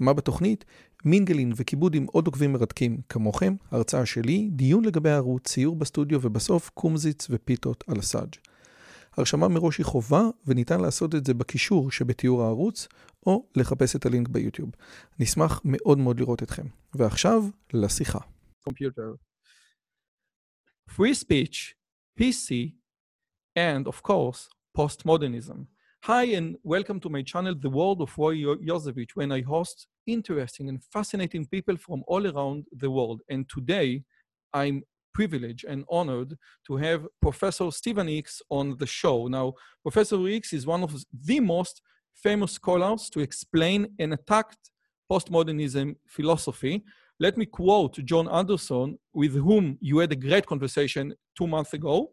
מה בתוכנית? מינגלין וכיבוד עם עוד עוקבים מרתקים כמוכם, הרצאה שלי, דיון לגבי הערוץ, ציור בסטודיו ובסוף קומזיץ ופיתות על הסאג'. הרשמה מראש היא חובה וניתן לעשות את זה בקישור שבתיאור הערוץ או לחפש את הלינק ביוטיוב. נשמח מאוד מאוד לראות אתכם. ועכשיו לשיחה. Computer. Free speech, PC, and of course, postmodernism. Hi and welcome to my channel, The World of Roy Yosevich, when I host interesting and fascinating people from all around the world. And today, I'm privileged and honored to have Professor Stephen Hicks on the show. Now, Professor Hicks is one of the most famous scholars to explain and attack postmodernism philosophy. Let me quote John Anderson, with whom you had a great conversation two months ago.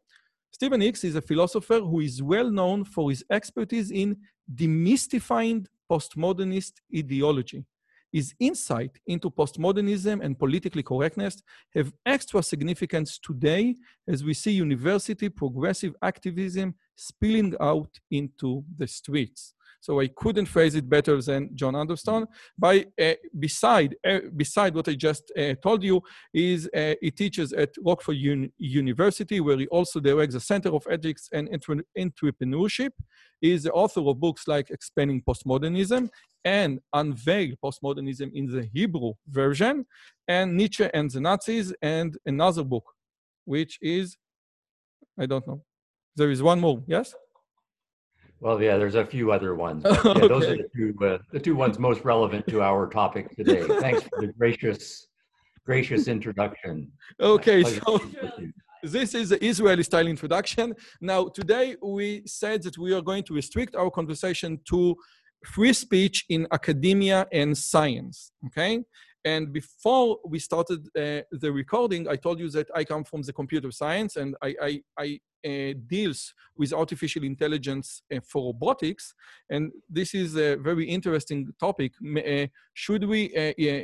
Stephen Hicks is a philosopher who is well known for his expertise in demystifying postmodernist ideology. His insight into postmodernism and politically correctness have extra significance today as we see university progressive activism spilling out into the streets. So I couldn't phrase it better than John Anderson. By uh, beside uh, beside what I just uh, told you, is uh, he teaches at Rockford Un University, where he also directs the Center of Ethics and Entre Entrepreneurship. He is the author of books like Explaining Postmodernism and Unveil Postmodernism in the Hebrew version, and Nietzsche and the Nazis, and another book, which is, I don't know. There is one more, yes? Well, yeah, there's a few other ones. Yeah, okay. Those are the two, uh, the two ones most relevant to our topic today. Thanks for the gracious, gracious introduction. Okay, so this is the Israeli style introduction. Now, today we said that we are going to restrict our conversation to free speech in academia and science. Okay, and before we started uh, the recording, I told you that I come from the computer science and I, I, I uh, deals with artificial intelligence uh, for robotics. And this is a very interesting topic. Uh, should we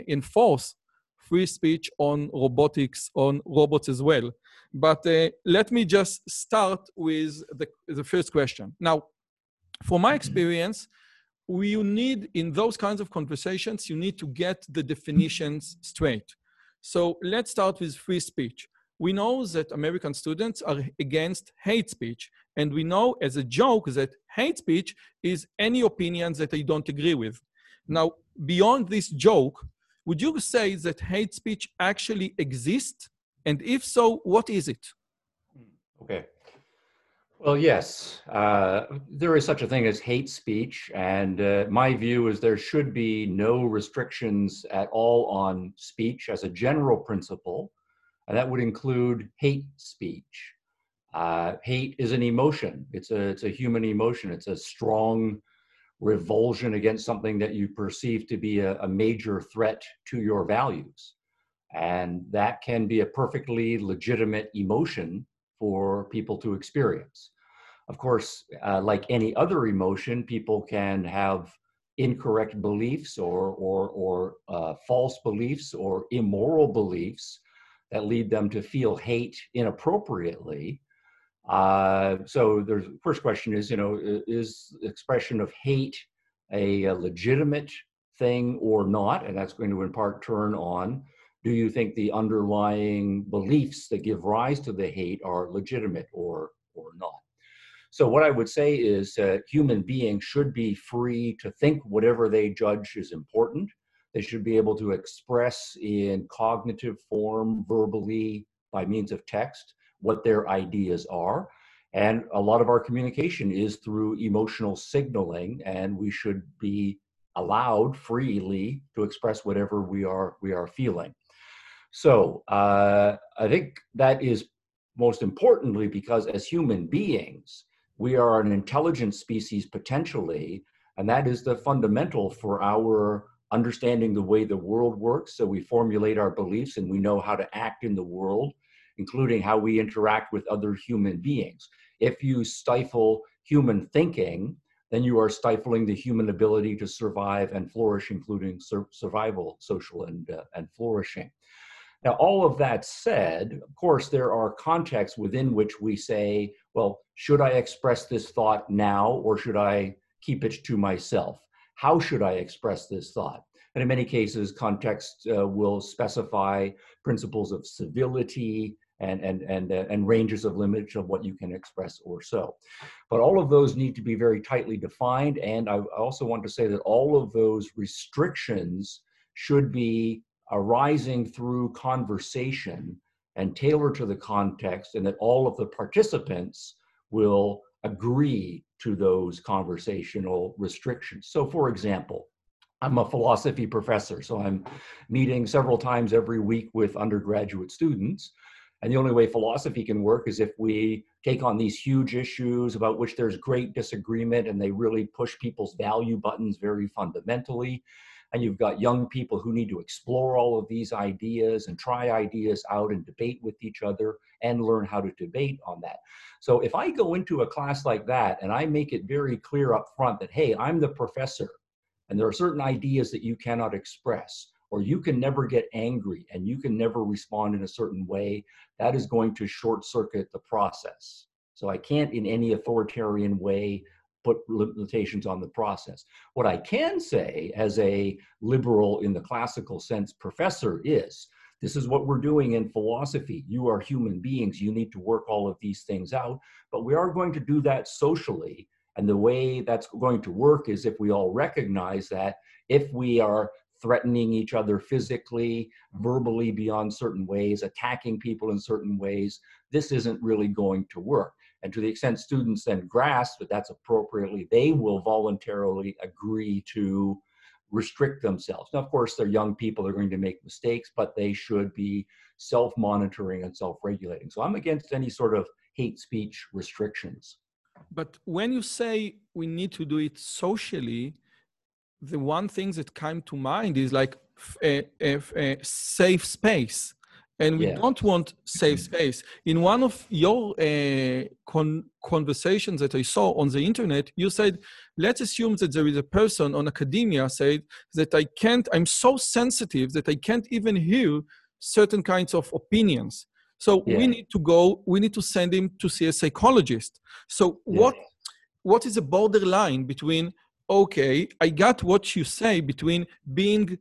enforce free speech on robotics, on robots as well? But let me just start with the, the first question. Now, from my experience, you need, in those kinds of conversations, you need to get the definitions straight. So let's start with free speech we know that American students are against hate speech. And we know as a joke that hate speech is any opinion that they don't agree with. Now, beyond this joke, would you say that hate speech actually exists? And if so, what is it? Okay. Well, yes, uh, there is such a thing as hate speech. And uh, my view is there should be no restrictions at all on speech as a general principle. And that would include hate speech. Uh, hate is an emotion. It's a it's a human emotion. It's a strong revulsion against something that you perceive to be a, a major threat to your values, and that can be a perfectly legitimate emotion for people to experience. Of course, uh, like any other emotion, people can have incorrect beliefs or or or uh, false beliefs or immoral beliefs that lead them to feel hate inappropriately. Uh, so the first question is, you know, is expression of hate a, a, legitimate thing or not? And that's going to in part turn on, do you think the underlying beliefs that give rise to the hate are legitimate or, or not? So what I would say is uh, human beings should be free to think whatever they judge is important they should be able to express in cognitive form, verbally, by means of text, what their ideas are. And a lot of our communication is through emotional signaling, and we should be allowed freely to express whatever we are we are feeling. So uh, I think that is most importantly because as human beings, we are an intelligent species potentially, and that is the fundamental for our understanding the way the world works so we formulate our beliefs and we know how to act in the world including how we interact with other human beings. If you stifle human thinking, then you are stifling the human ability to survive and flourish, including sur- survival, social, and, uh, and flourishing. Now, all of that said, of course, there are contexts within which we say, well, should I express this thought now or should I keep it to myself? How should I express this thought? And in many cases, context uh, will specify principles of civility, and and and uh, and ranges of limits of what you can express or so. But all of those need to be very tightly defined, and I also want to say that all of those restrictions should be arising through conversation and tailored to the context, and that all of the participants will agree to those conversational restrictions. So, for example, I'm a philosophy professor, so I'm meeting several times every week with undergraduate students. And the only way philosophy can work is if we take on these huge issues about which there's great disagreement and they really push people's value buttons very fundamentally. And you've got young people who need to explore all of these ideas and try ideas out and debate with each other and learn how to debate on that. So if I go into a class like that and I make it very clear up front that, hey, I'm the professor and there are certain ideas that you cannot express or you can never get angry and you can never respond in a certain way, that is going to short circuit the process. So I can't in any authoritarian way put limitations on the process. What I can say as a liberal in the classical sense professor is this is what we're doing in philosophy. You are human beings. You need to work all of these things out, but we are going to do that socially. And the way that's going to work is if we all recognize that if we are threatening each other physically, verbally beyond certain ways, attacking people in certain ways, this isn't really going to work. And to the extent students then grasp that that's appropriately, they will voluntarily agree to restrict themselves. Now, of course, they're young people, they're going to make mistakes, but they should be self monitoring and self regulating. So I'm against any sort of hate speech restrictions. But when you say we need to do it socially, the one thing that came to mind is like a, a, a safe space and we yeah. don't want safe space. In one of your uh, con- conversations that I saw on the internet, you said, let's assume that there is a person on academia said that I can't, I'm so sensitive that I can't even hear certain kinds of opinions. So yeah. we need to go, we need to send him to see a psychologist. So yeah. what what is the borderline between okay, I got what you say between being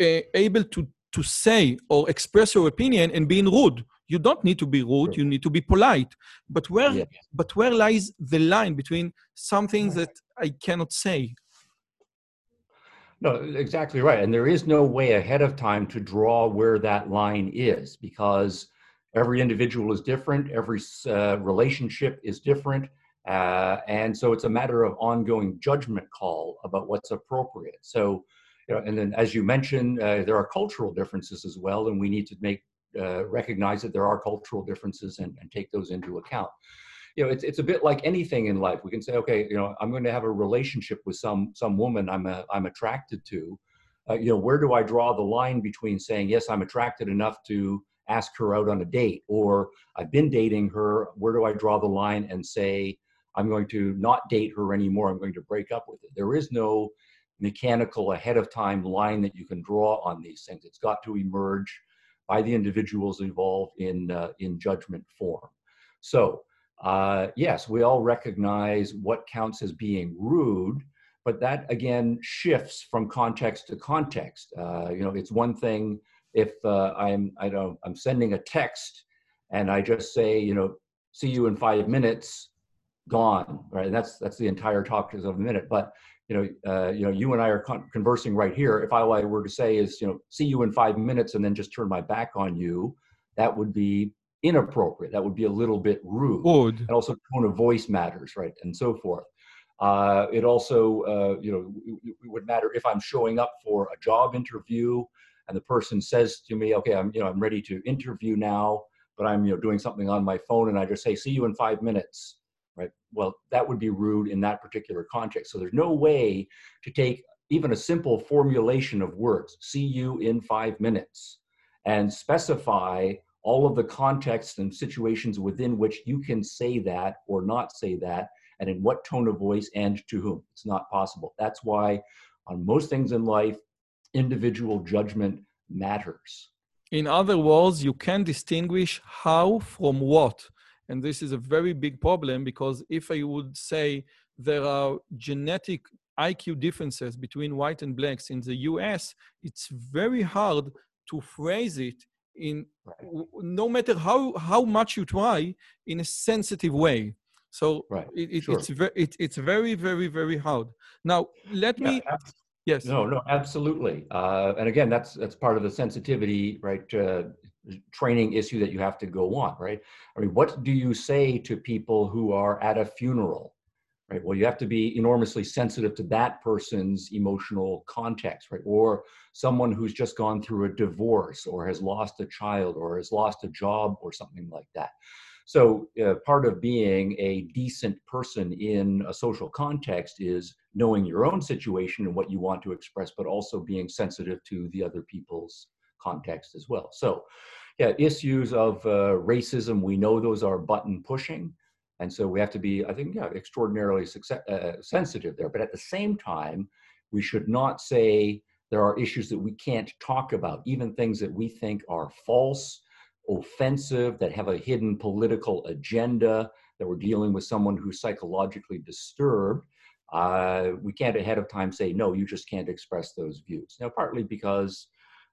uh, able to, to say or express your opinion and being rude. You don't need to be rude, you need to be polite. But where, yeah. but where lies the line between something that I cannot say? No, exactly right. And there is no way ahead of time to draw where that line is because every individual is different, every uh, relationship is different. Uh, and so it's a matter of ongoing judgment call about what's appropriate. So, you know, and then as you mentioned, uh, there are cultural differences as well, and we need to make uh, recognize that there are cultural differences and, and take those into account. You know, it's it's a bit like anything in life. We can say, okay, you know, I'm going to have a relationship with some some woman I'm a, I'm attracted to. Uh, you know, where do I draw the line between saying yes, I'm attracted enough to ask her out on a date, or I've been dating her? Where do I draw the line and say, I'm going to not date her anymore. I'm going to break up with it. There is no mechanical ahead of time line that you can draw on these things. It's got to emerge by the individuals involved in uh, in judgment form. So uh, yes, we all recognize what counts as being rude, but that again shifts from context to context. Uh, you know, it's one thing if uh, I'm I don't I'm sending a text and I just say you know see you in five minutes gone, right? And that's that's the entire talk of a minute. But you know, uh, you know, you and I are con- conversing right here. If all I were to say is, you know, see you in five minutes, and then just turn my back on you, that would be inappropriate. That would be a little bit rude. Would. And also, tone of voice matters, right, and so forth. Uh, it also, uh, you know, it would matter if I'm showing up for a job interview, and the person says to me, "Okay, I'm, you know, I'm ready to interview now." But I'm, you know, doing something on my phone, and I just say, "See you in five minutes." Well, that would be rude in that particular context. So there's no way to take even a simple formulation of words, see you in five minutes, and specify all of the contexts and situations within which you can say that or not say that, and in what tone of voice and to whom. It's not possible. That's why, on most things in life, individual judgment matters. In other words, you can distinguish how from what. And this is a very big problem because if I would say there are genetic IQ differences between white and blacks in the US, it's very hard to phrase it in right. no matter how how much you try in a sensitive way so right. it, it, sure. it's very it, it's very very very hard now let yeah, me yes no no absolutely uh, and again that's that's part of the sensitivity right uh, training issue that you have to go on right i mean what do you say to people who are at a funeral right? Well, you have to be enormously sensitive to that person's emotional context, right? Or someone who's just gone through a divorce or has lost a child or has lost a job or something like that. So, uh, part of being a decent person in a social context is knowing your own situation and what you want to express, but also being sensitive to the other people's context as well. So, yeah, issues of uh, racism, we know those are button pushing. And so we have to be, I think, yeah, extraordinarily success, uh, sensitive there. But at the same time, we should not say there are issues that we can't talk about, even things that we think are false, offensive, that have a hidden political agenda, that we're dealing with someone who's psychologically disturbed. Uh, we can't ahead of time say, no, you just can't express those views. Now, partly because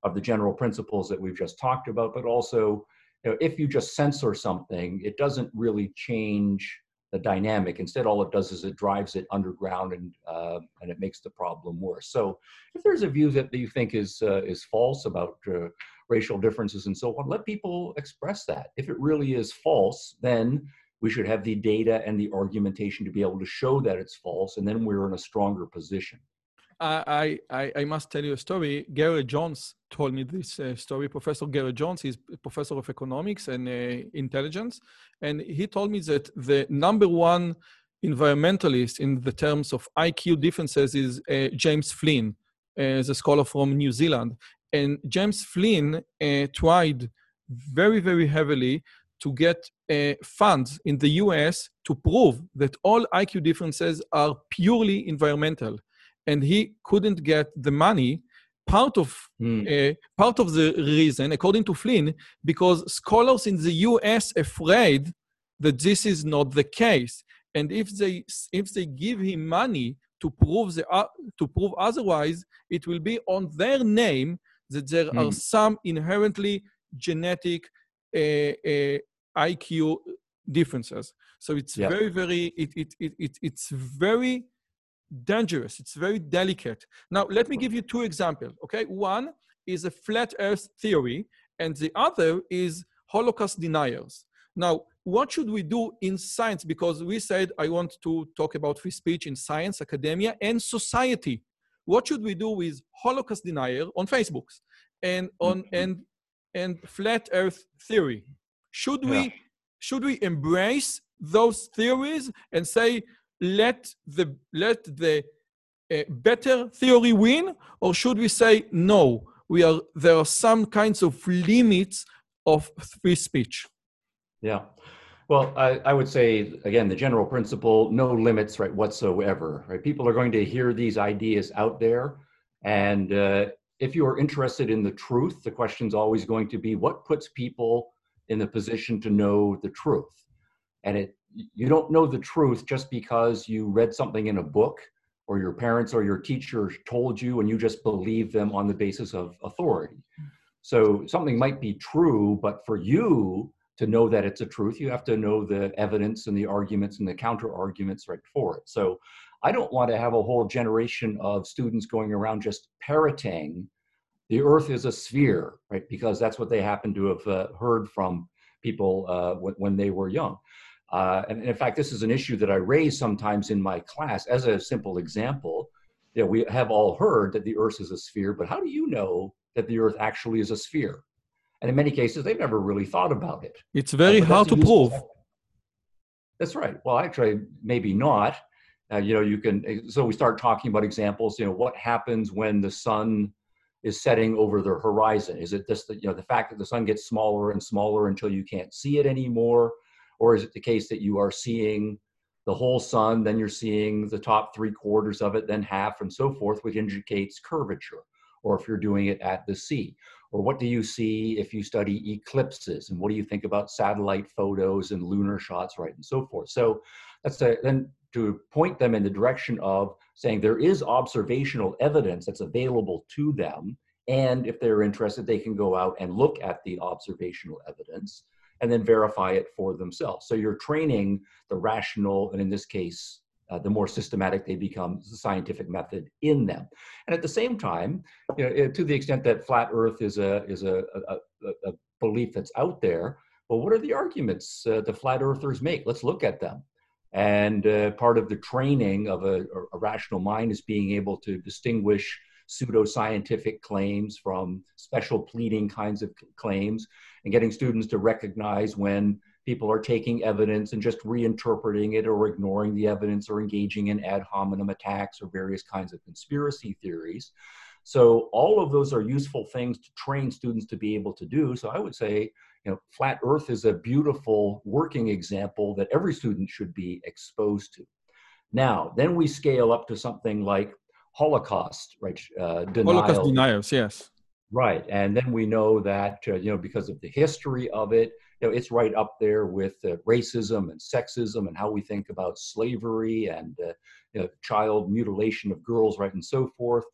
of the general principles that we've just talked about, but also you know, if you just censor something, it doesn't really change the dynamic. Instead, all it does is it drives it underground and uh, and it makes the problem worse. So, if there's a view that you think is uh, is false about uh, racial differences and so on, let people express that. If it really is false, then we should have the data and the argumentation to be able to show that it's false, and then we're in a stronger position. I, I, I must tell you a story. Garrett Jones told me this uh, story. Professor Garrett Jones, is professor of economics and uh, intelligence. And he told me that the number one environmentalist in the terms of IQ differences is uh, James Flynn, as a scholar from New Zealand. And James Flynn uh, tried very, very heavily to get uh, funds in the US to prove that all IQ differences are purely environmental and he couldn't get the money part of mm. uh, part of the reason according to flynn because scholars in the us afraid that this is not the case and if they if they give him money to prove the uh, to prove otherwise it will be on their name that there mm. are hmm. some inherently genetic uh, uh, iq differences so it's yeah. very very it, it, it, it, it's very dangerous. It's very delicate. Now, let me give you two examples, okay? One is a flat earth theory, and the other is Holocaust deniers. Now, what should we do in science? Because we said I want to talk about free speech in science, academia, and society. What should we do with Holocaust denier on Facebook and on mm-hmm. and and flat Earth theory? Should yeah. we should we embrace those theories and say let the let the uh, better theory win, or should we say no? We are there are some kinds of limits of free speech. Yeah. Well, I, I, would say again the general principle: no limits, right, whatsoever. Right, people are going to hear these ideas out there, and uh, if you are interested in the truth, the question is always going to be what puts people in the position to know the truth, and it you don't know the truth just because you read something in a book or your parents or your teacher told you and you just believe them on the basis of authority. So something might be true, but for you to know that it's a truth, you have to know the evidence and the arguments and the counter arguments right for it. So I don't want to have a whole generation of students going around just parroting the earth is a sphere, right? Because that's what they happen to have uh, heard from people uh, when, when they were young. Uh, and in fact, this is an issue that I raise sometimes in my class as a simple example. You know, we have all heard that the Earth is a sphere, but how do you know that the Earth actually is a sphere? And in many cases, they've never really thought about it. It's very uh, hard to prove. That's right. Well, actually, maybe not. Uh, you know, you can. So we start talking about examples. You know, what happens when the sun is setting over the horizon? Is it just the, you know, the fact that the sun gets smaller and smaller until you can't see it anymore? Or is it the case that you are seeing the whole sun, then you're seeing the top three quarters of it, then half and so forth, which indicates curvature? Or if you're doing it at the sea? Or what do you see if you study eclipses? And what do you think about satellite photos and lunar shots, right? And so forth. So that's a, then to point them in the direction of saying there is observational evidence that's available to them. And if they're interested, they can go out and look at the observational evidence and then verify it for themselves. So you're training the rational, and in this case, uh, the more systematic they become, the scientific method in them. And at the same time, you know, to the extent that flat Earth is a is a, a, a belief that's out there, well, what are the arguments uh, the flat earthers make? Let's look at them. And uh, part of the training of a, a, rational mind is being able to distinguish pseudoscientific claims from special pleading kinds of claims and getting students to recognize when people are taking evidence and just reinterpreting it or ignoring the evidence or engaging in ad hominem attacks or various kinds of conspiracy theories. So all of those are useful things to train students to be able to do. So I would say you know, flat earth is a beautiful working example that every student should be exposed to. Now, then we scale up to something like Holocaust, right? Uh, denial. Holocaust denials, yes. Right, and then we know that uh, you know because of the history of it, you know it's right up there with uh, racism and sexism and how we think about slavery and uh, you know, child mutilation of girls, right, and so forth.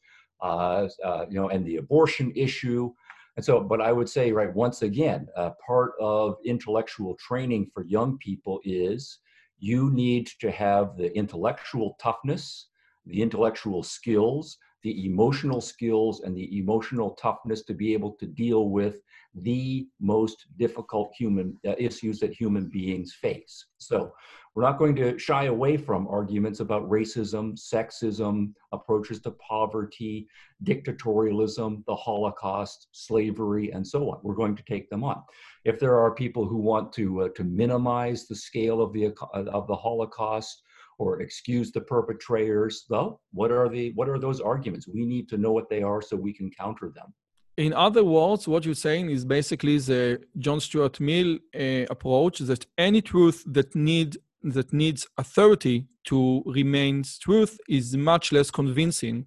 Uh, uh, you know, and the abortion issue. And so, but I would say, right, once again, uh, part of intellectual training for young people is you need to have the intellectual toughness, the intellectual skills, the emotional skills, and the emotional toughness to be able to deal with the most difficult human uh, issues that human beings face. So, we're not going to shy away from arguments about racism, sexism, approaches to poverty, dictatorialism, the Holocaust, slavery, and so on. We're going to take them on. If there are people who want to uh, to minimize the scale of the of the Holocaust or excuse the perpetrators, well, what are the what are those arguments? We need to know what they are so we can counter them. In other words, what you're saying is basically the John Stuart Mill uh, approach that any truth that need that needs authority to remain truth is much less convincing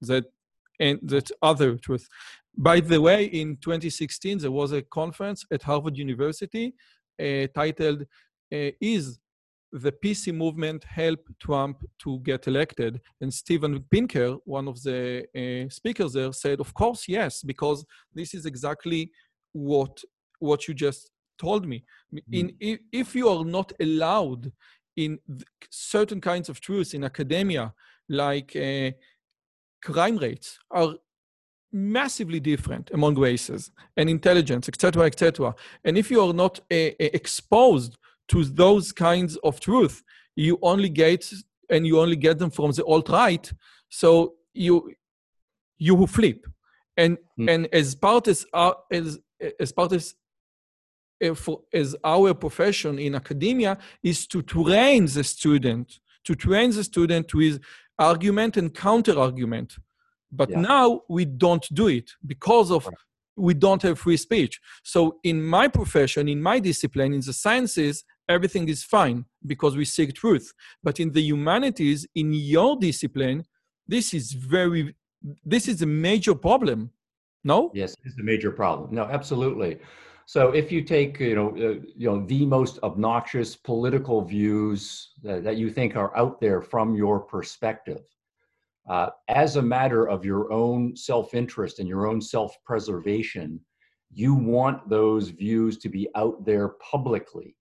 that and that other truth. By the way, in 2016 there was a conference at Harvard University uh, titled uh, "Is the PC movement helped Trump to get elected?" And Steven Pinker, one of the uh, speakers there, said, "Of course, yes, because this is exactly what what you just told me. In, mm. if you are not allowed in certain kinds of truths in academia, like uh, crime rates are massively different among races and intelligence, etc., etc. And if you are not uh, exposed to those kinds of truth, you only get and you only get them from the alt right. So you you flip, and mm. and as part as uh, as as part as for, as our profession in academia is to train the student, to train the student with argument and counter argument. But yeah. now we don't do it because of we don't have free speech. So in my profession, in my discipline, in the sciences, everything is fine because we seek truth. But in the humanities, in your discipline, this is very this is a major problem. No? Yes, it's a major problem. No, absolutely. So if you take, you know, uh, you know, the most obnoxious political views that, that you think are out there from your perspective, uh, as a matter of your own self-interest and your own self-preservation, you want those views to be out there publicly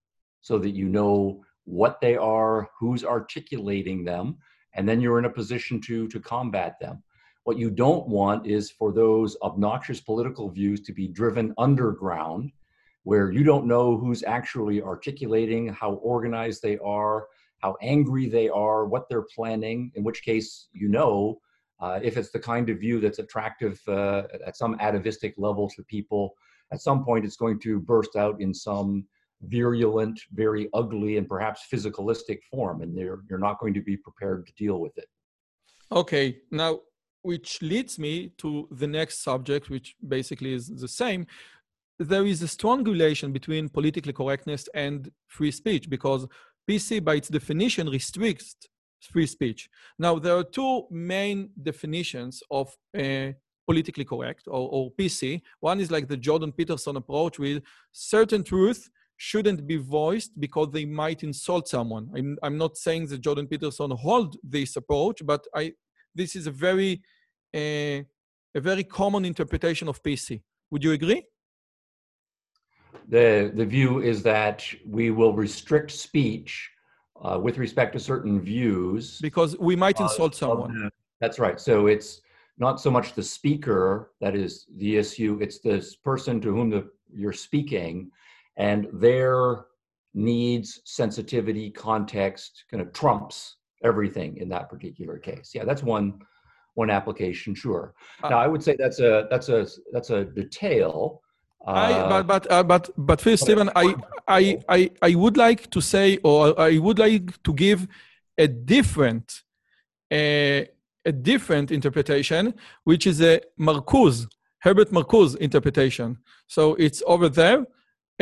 so that you know what they are, who's articulating them, and then you're in a position to to combat them. What you don't want is for those obnoxious political views to be driven underground, where you don't know who's actually articulating, how organized they are, how angry they are, what they're planning, in which case you know uh, if it's the kind of view that's attractive uh, at some atavistic level to people, at some point it's going to burst out in some virulent, very ugly, and perhaps physicalistic form, and you're, you're not going to be prepared to deal with it. Okay, now which leads me to the next subject, which basically is the same. There is a strong relation between politically correctness and free speech because PC, by its definition, restricts free speech. Now, there are two main definitions of uh, politically correct or, or, PC. One is like the Jordan Peterson approach with certain truth shouldn't be voiced because they might insult someone. I'm, I'm not saying that Jordan Peterson hold this approach, but I this is a very uh, a very common interpretation of PC. Would you agree? The the view is that we will restrict speech uh, with respect to certain views because we might insult someone. That's right. So it's not so much the speaker that is the issue; it's this person to whom the, you're speaking, and their needs, sensitivity, context kind of trumps everything in that particular case. Yeah, that's one one application. Sure. Uh, now, I would say that's a that's a that's a detail. I, uh, but but uh, but but first, Stephen, I, I I I would like to say, or I would like to give a different, a, a different interpretation, which is a Marcuse, Herbert Marcuse interpretation. So it's over there.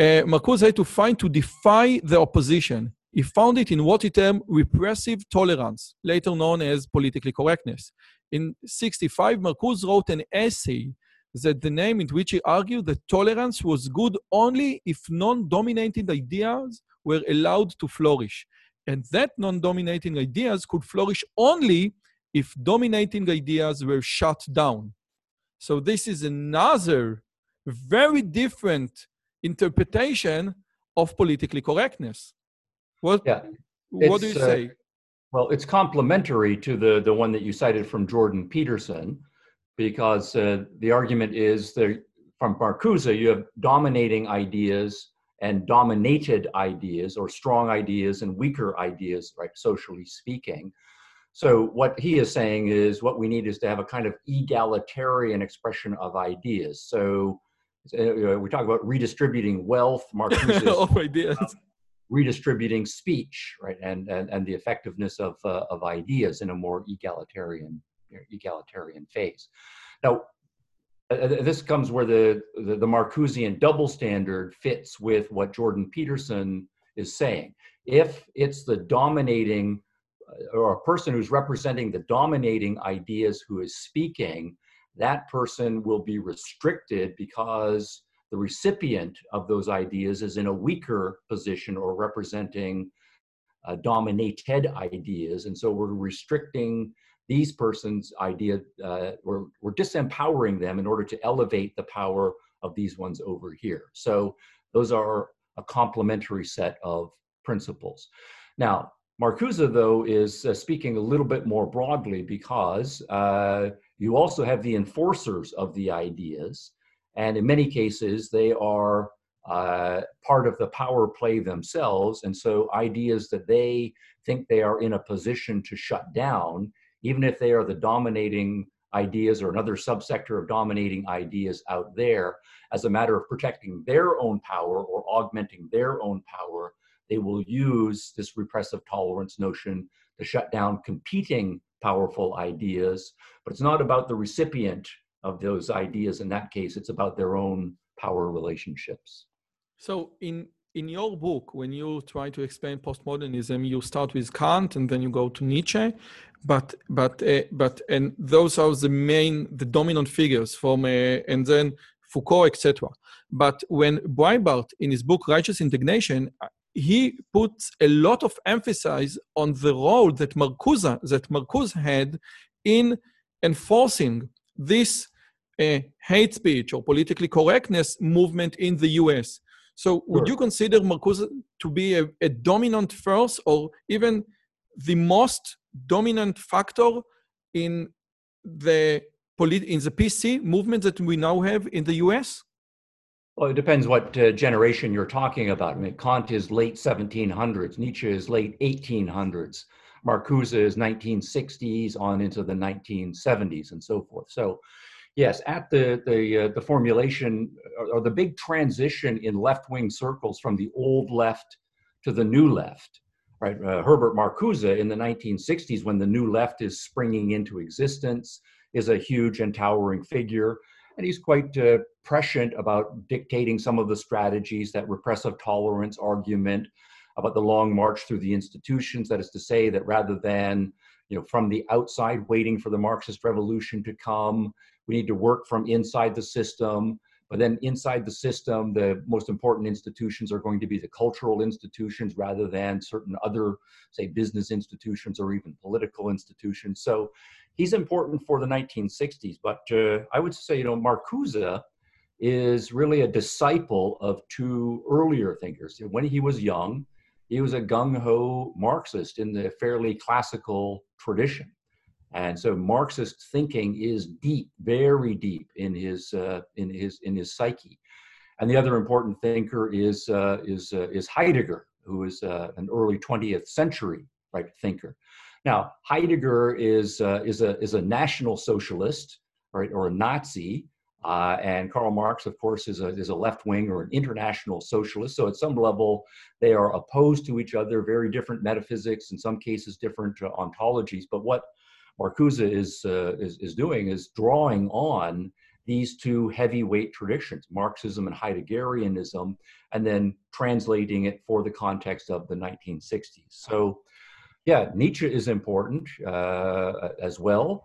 Uh, Marcuse had to find to defy the opposition. He found it in what he termed repressive tolerance, later known as politically correctness. In 65, Marcuse wrote an essay that the name in which he argued that tolerance was good only if non-dominating ideas were allowed to flourish. And that non-dominating ideas could flourish only if dominating ideas were shut down. So this is another very different interpretation of politically correctness. What, yeah, what do you uh, say? Well, it's complementary to the, the one that you cited from Jordan Peterson, because uh, the argument is that from Marcuse, you have dominating ideas and dominated ideas, or strong ideas and weaker ideas, right, socially speaking. So, what he is saying is what we need is to have a kind of egalitarian expression of ideas. So, we talk about redistributing wealth, Marcuse of ideas. redistributing speech, right, and, and, and the effectiveness of, uh, of ideas in a more egalitarian egalitarian phase. Now, uh, uh, this comes where the, the, the Marcusean double standard fits with what Jordan Peterson is saying. If it's the dominating uh, or a person who's representing the dominating ideas who is speaking, that person will be restricted because the recipient of those ideas is in a weaker position or representing uh, dominated ideas. And so we're restricting these persons' idea, uh, we're, we're disempowering them in order to elevate the power of these ones over here. So those are a complementary set of principles. Now, Marcuse, though, is uh, speaking a little bit more broadly because uh, you also have the enforcers of the ideas. And in many cases, they are uh, part of the power play themselves. And so ideas that they think they are in a position to shut down even if they are the dominating ideas or another subsector of dominating ideas out there, as a matter of protecting their own power or augmenting their own power, they will use this repressive tolerance notion to shut down competing powerful ideas. But it's not about the recipient of those ideas in that case, it's about their own power relationships. So, in in your book, when you try to explain postmodernism, you start with Kant and then you go to Nietzsche, but but uh, but and those are the main, the dominant figures from, uh, and then Foucault, etc. But when Breitbart in his book Righteous Indignation, he puts a lot of emphasis on the role that Marcuse that Marcuse had in enforcing this uh, hate speech or politically correctness movement in the U.S. So would you consider Marcuse to be a, a dominant force or even the most dominant factor in the polit- in the PC movement that we now have in the US? Well, it depends what uh, generation you're talking about. I mean, Kant is late 1700s, Nietzsche is late 1800s, Marcuse is 1960s on into the 1970s, and so forth. So Yes, at the the uh, the formulation or, or, the big transition in left wing circles from the old left to the new left, right? Uh, Herbert Marcuse in the 1960s, when the new left is springing into existence, is a huge and towering figure, and he's quite uh, prescient about dictating some of the strategies that repressive tolerance argument about the long march through the institutions. That is to say, that rather than you know from the outside waiting for the Marxist revolution to come, we need to work from inside the system. But then inside the system, the most important institutions are going to be the cultural institutions rather than certain other, say, business institutions or even political institutions. So he's important for the 1960s. But uh, I would say, you know, Marcuse is really a disciple of two earlier thinkers. When he was young, he was a gung ho Marxist in the fairly classical tradition. And so Marxist thinking is deep, very deep in his uh, in his in his psyche. And the other important thinker is uh, is uh, is Heidegger, who is uh, an early 20th century right thinker. Now Heidegger is uh, is a is a national socialist, right, or a Nazi. Uh, and Karl Marx, of course, is a, is a left wing or an international socialist. So, at some level, they are opposed to each other, very different metaphysics, in some cases, different ontologies. But what Marcuse is, uh, is, is doing is drawing on these two heavyweight traditions, Marxism and Heideggerianism, and then translating it for the context of the 1960s. So, yeah, Nietzsche is important uh, as well,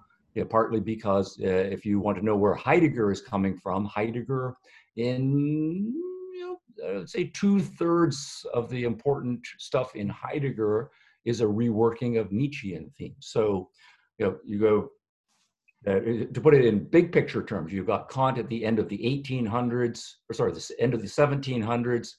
partly because uh, if you want to know where Heidegger is coming from, Heidegger, in you know, uh, say two thirds of the important stuff in Heidegger is a reworking of Nietzschean themes. So, you know, you go uh, to put it in big picture terms, you've got Kant at the end of the 1800s, or sorry, the end of the 1700s,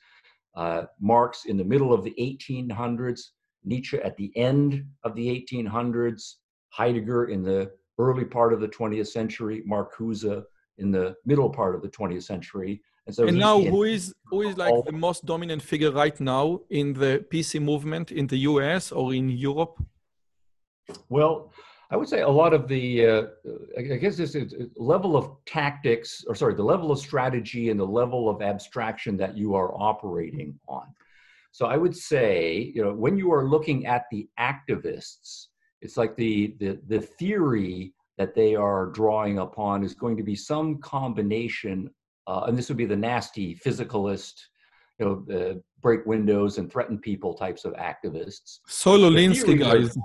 uh, Marx in the middle of the 1800s, Nietzsche at the end of the 1800s, Heidegger in the early part of the 20th century, Marcuse in the middle part of the 20th century. And so and now who is who is like the most dominant figure right now in the PC movement in the US or in Europe? Well, I would say a lot of the, uh, I guess this is level of tactics, or sorry, the level of strategy and the level of abstraction that you are operating on. So I would say, you know, when you are looking at the activists, it's like the the the theory that they are drawing upon is going to be some combination, uh, and this would be the nasty physicalist, you know, uh, break windows and threaten people types of activists. Saul Alinsky guys.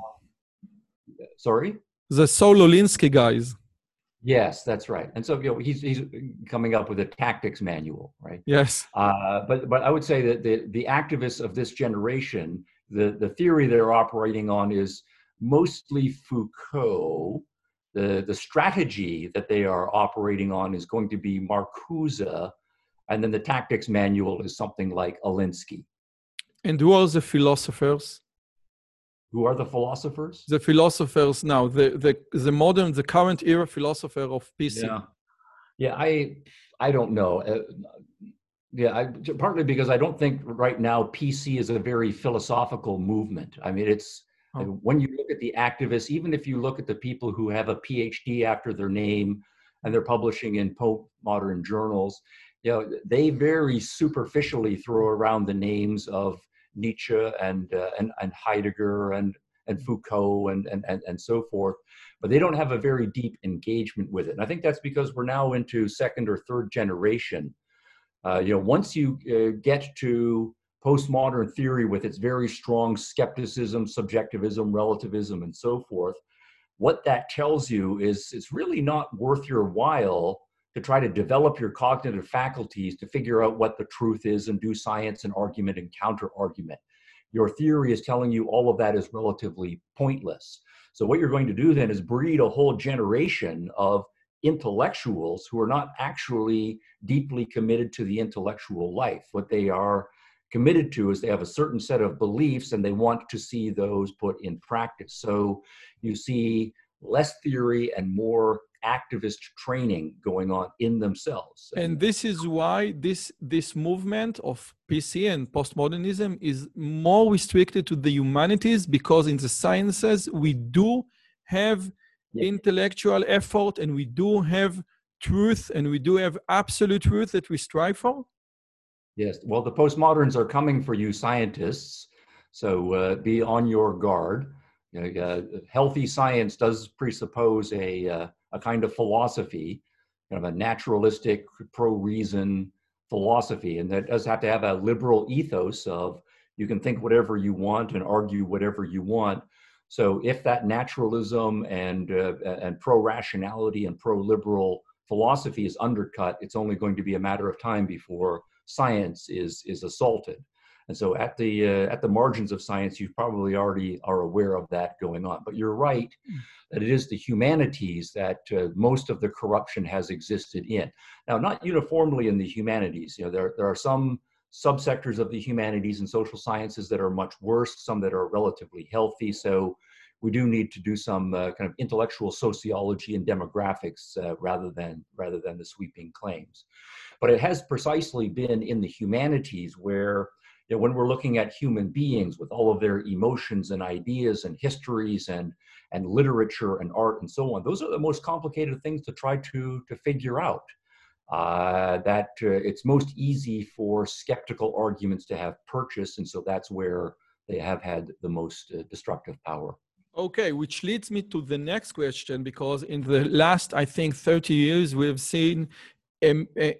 Sorry? The Saul Alinsky guys. Yes, that's right. And so you know he's he's coming up with a tactics manual, right? Yes. Uh, but but I would say that the the activists of this generation, the the theory they're operating on is mostly Foucault. The the strategy that they are operating on is going to be Marcuse, and then the tactics manual is something like Alinsky. And who are the philosophers? Who are the philosophers? The philosophers now, the the the modern, the current era philosopher of PC. Yeah, yeah. I I don't know. Uh, yeah, I, partly because I don't think right now PC is a very philosophical movement. I mean, it's oh. when you look at the activists, even if you look at the people who have a PhD after their name and they're publishing in postmodern journals, you know, they very superficially throw around the names of Nietzsche and, uh, and, and Heidegger and, and Foucault and, and, and, and so forth, but they don't have a very deep engagement with it. And I think that's because we're now into second or third generation. Uh, you know, once you uh, get to postmodern theory with its very strong skepticism, subjectivism, relativism, and so forth, what that tells you is it's really not worth your while to try to develop your cognitive faculties to figure out what the truth is and do science and argument and counter argument. Your theory is telling you all of that is relatively pointless. So, what you're going to do then is breed a whole generation of intellectuals who are not actually deeply committed to the intellectual life. What they are committed to is they have a certain set of beliefs and they want to see those put in practice. So, you see less theory and more activist training going on in themselves. And this is why this this movement of PC and postmodernism is more restricted to the humanities because in the sciences we do have yeah. intellectual effort and we do have truth and we do have absolute truth that we strive for. Yes, well, the postmoderns are coming for you, scientists. So uh, be on your guard. Uh, healthy science does presuppose a uh, a kind of philosophy, kind of a naturalistic, pro reason philosophy. And that does have to have a liberal ethos of you can think whatever you want and argue whatever you want. So if that naturalism and, uh, and pro rationality and pro liberal philosophy is undercut, it's only going to be a matter of time before science is, is assaulted. And so at the uh, at the margins of science, you probably already are aware of that going on. But you're right hmm. that it is the humanities that uh, most of the corruption has existed in. Now, not uniformly in the humanities. You know, there there are some subsectors of the humanities and social sciences that are much worse, some that are relatively healthy. So we do need to do some uh, kind of intellectual sociology and demographics uh, rather than rather than the sweeping claims. But it has precisely been in the humanities where when we're looking at human beings with all of their emotions and ideas and histories and and literature and art and so on, those are the most complicated things to try to to figure out. Uh, that uh, it's most easy for skeptical arguments to have purchase, and so that's where they have had the most uh, destructive power. Okay, which leads me to the next question because in the last, I think, 30 years, we've seen a, a,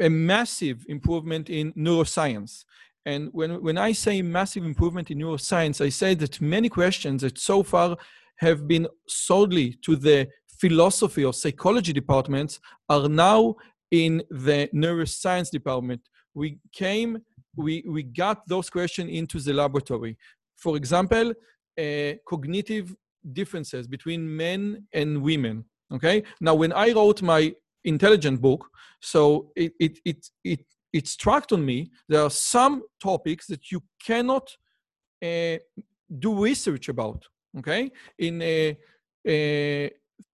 a massive improvement in neuroscience. And when, when I say massive improvement in neuroscience, I say that many questions that so far have been solely to the philosophy or psychology departments are now in the neuroscience department. We came, we, we got those questions into the laboratory. For example, uh, cognitive differences between men and women. Okay. Now, when I wrote my intelligent book, so it it it it it struck on me there are some topics that you cannot uh, do research about. Okay. In uh, uh,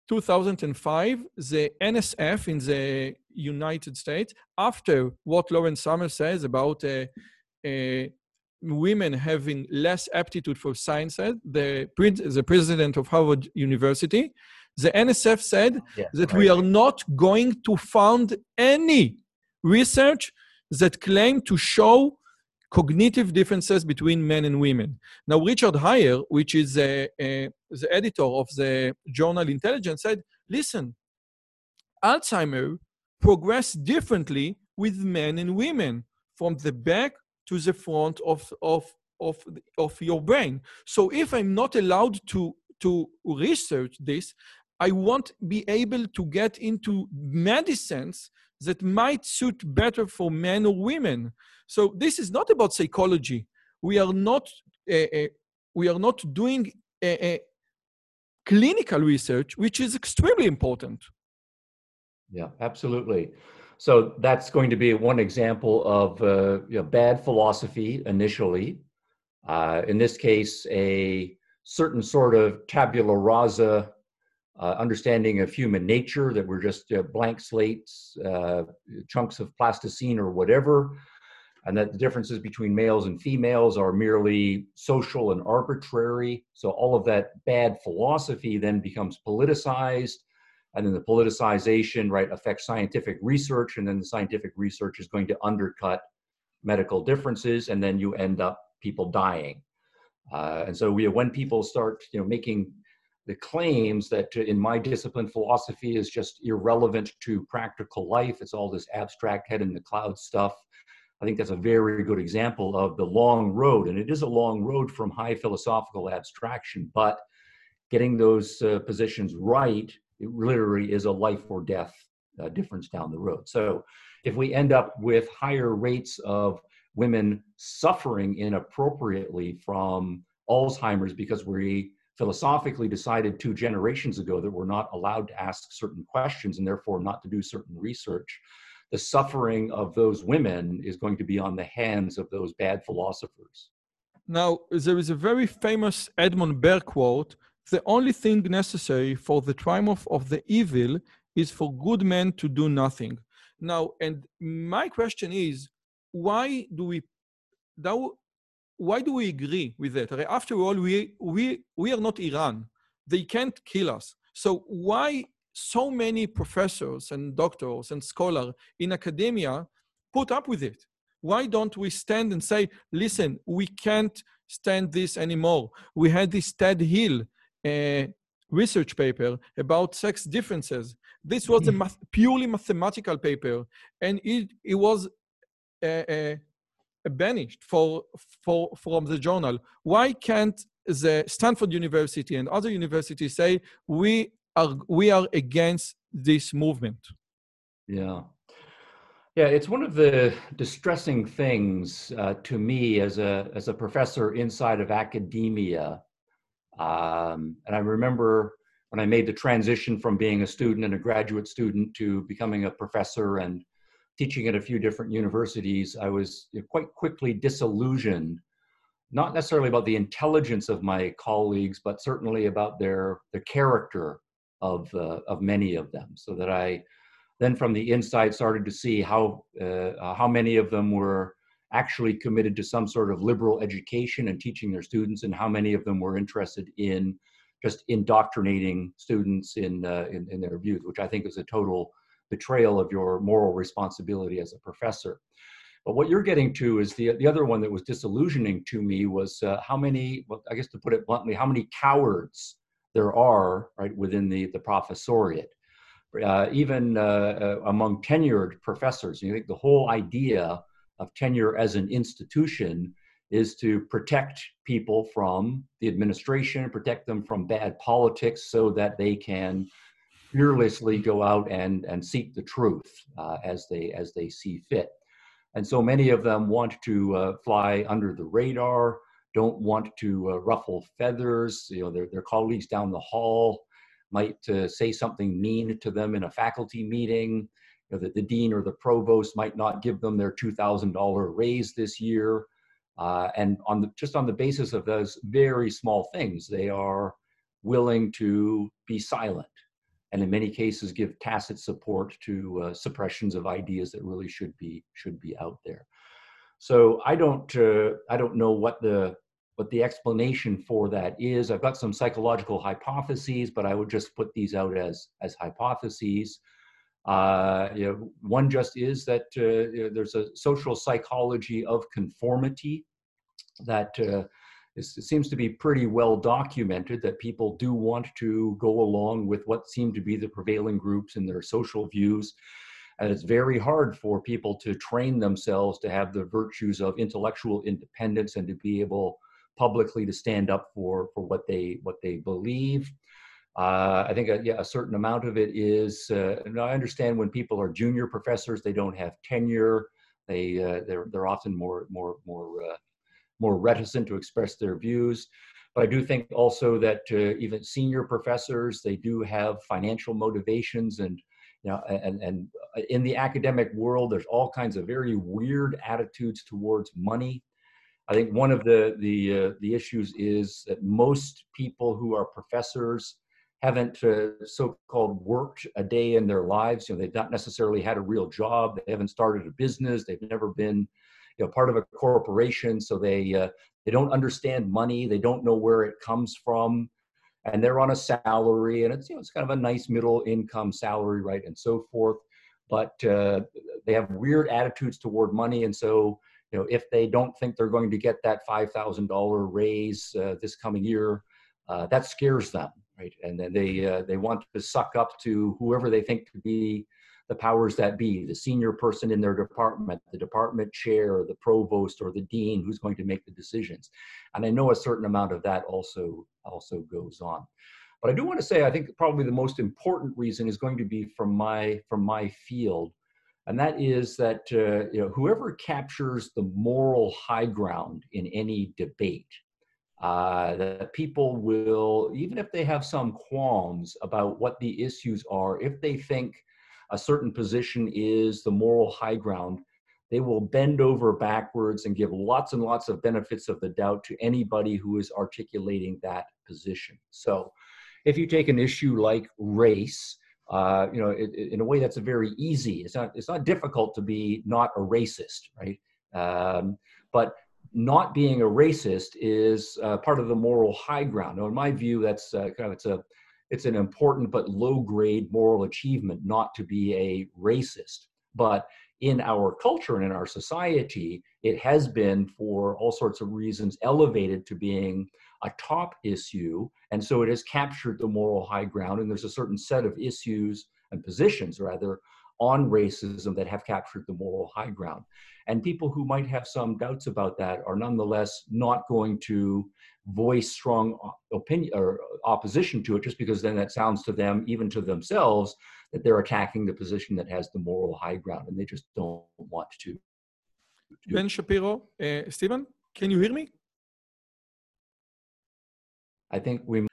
2005, the NSF in the United States, after what Lawrence Summers says about uh, uh, women having less aptitude for sciences, the, the president of Harvard University, the NSF said yeah, that right. we are not going to fund any research that claim to show cognitive differences between men and women. Now, Richard Haier, which is a, a, uh, the editor of the journal Intelligence, said, listen, Alzheimer progress differently with men and women from the back to the front of, of, of, of your brain. So if I'm not allowed to, to research this, I won't be able to get into medicines that might suit better for men or women. So this is not about psychology. We are not, uh, we are not doing a, a clinical research, which is extremely important. Yeah, absolutely. So that's going to be one example of uh, you know, bad philosophy initially. Uh, in this case, a certain sort of tabula rasa uh, understanding of human nature that we're just uh, blank slates, uh, chunks of plasticine or whatever, and that the differences between males and females are merely social and arbitrary. So all of that bad philosophy then becomes politicized and then the politicization right affects scientific research and then the scientific research is going to undercut medical differences and then you end up people dying uh, and so we when people start you know making the claims that uh, in my discipline philosophy is just irrelevant to practical life it's all this abstract head in the cloud stuff i think that's a very good example of the long road and it is a long road from high philosophical abstraction but getting those uh, positions right it literally is a life or death uh, difference down the road. So if we end up with higher rates of women suffering inappropriately from Alzheimer's because we philosophically decided two generations ago that we're not allowed to ask certain questions and therefore not to do certain research, the suffering of those women is going to be on the hands of those bad philosophers. Now, there is a very famous Edmund Burke quote the only thing necessary for the triumph of the evil is for good men to do nothing. Now, and my question is, why do we, why do we agree with that? After all, we, we, we are not Iran. They can't kill us. So why so many professors and doctors and scholars in academia put up with it? Why don't we stand and say, listen, we can't stand this anymore? We had this Ted Hill uh, research paper about sex differences. This was a mm. math, purely mathematical paper, and it, it was uh, uh, banished for, for, from the journal. Why can't the Stanford University and other universities say we are, we are against this movement? Yeah. Yeah, it's one of the distressing things uh, to me as a as a professor inside of academia. Um, and I remember when I made the transition from being a student and a graduate student to becoming a professor and teaching at a few different universities, I was quite quickly disillusioned, not necessarily about the intelligence of my colleagues, but certainly about their the character of uh, of many of them. So that I then from the inside started to see how uh, how many of them were actually committed to some sort of liberal education and teaching their students, and how many of them were interested in just indoctrinating students in, uh, in, in their views, which I think is a total betrayal of your moral responsibility as a professor. But what you're getting to is the the other one that was disillusioning to me was uh, how many, well, I guess to put it bluntly, how many cowards there are right within the the professoriate uh, even uh, uh, among tenured professors. You think the whole idea of tenure as an institution is to protect people from the administration, protect them from bad politics so that they can fearlessly go out and, and seek the truth uh, as, they, as they see fit. And so many of them want to uh, fly under the radar, don't want to uh, ruffle feathers. You know, their, their colleagues down the hall might uh, say something mean to them in a faculty meeting. You know, that the dean or the provost might not give them their $2,000 raise this year. Uh, and on the, just on the basis of those very small things, they are willing to be silent and in many cases give tacit support to uh, suppressions of ideas that really should be should be out there. So I don't uh, I don't know what the what the explanation for that is. I've got some psychological hypotheses, but I would just put these out as, as hypotheses. Uh, you know, one just is that uh, you know, there's a social psychology of conformity that uh, is, seems to be pretty well documented that people do want to go along with what seem to be the prevailing groups in their social views. And it's very hard for people to train themselves to have the virtues of intellectual independence and to be able publicly to stand up for for what they what they believe. Uh, I think a, yeah, a certain amount of it is. Uh, and I understand when people are junior professors, they don't have tenure. They uh, they're they're often more more more uh, more reticent to express their views. But I do think also that uh, even senior professors, they do have financial motivations and you know and and in the academic world there's all kinds of very weird attitudes towards money I think one of the the uh, the issues is that most people who are professors haven't uh, so-called worked a day in their lives. You know, they've not necessarily had a real job. They haven't started a business. They've never been, you know, part of a corporation. So they uh, they don't understand money. They don't know where it comes from, and they're on a salary, and it's you know it's kind of a nice middle income salary, right, and so forth. But uh, they have weird attitudes toward money, and so you know, if they don't think they're going to get that $5,000 raise uh, this coming year, uh, that scares them, right? And then they uh, they want to suck up to whoever they think to be the powers that be, the senior person in their department, the department chair, the provost, or the dean who's going to make the decisions. And I know a certain amount of that also also goes on. But I do want to say I think probably the most important reason is going to be from my from my field and that is that uh, you know whoever captures the moral high ground in any debate uh, that people will even if they have some qualms about what the issues are if they think a certain position is the moral high ground they will bend over backwards and give lots and lots of benefits of the doubt to anybody who is articulating that position so if you take an issue like race uh, you know, it, it, in a way that's very easy. It's not it's not difficult to be not a racist, right? Um, but not being a racist is uh, part of the moral high ground. Now, in my view, that's uh, kind of it's a it's an important but low grade moral achievement not to be a racist. But in our culture and in our society, it has been, for all sorts of reasons, elevated to being a top issue. And so it has captured the moral high ground. And there's a certain set of issues and positions, rather, on racism that have captured the moral high ground. And people who might have some doubts about that are nonetheless not going to voice strong opinion or opposition to it just because then that sounds to them, even to themselves, that they're attacking the position that has the moral high ground and they just don't want to. Ben Shapiro, uh, Stephen, can you hear me? I think we.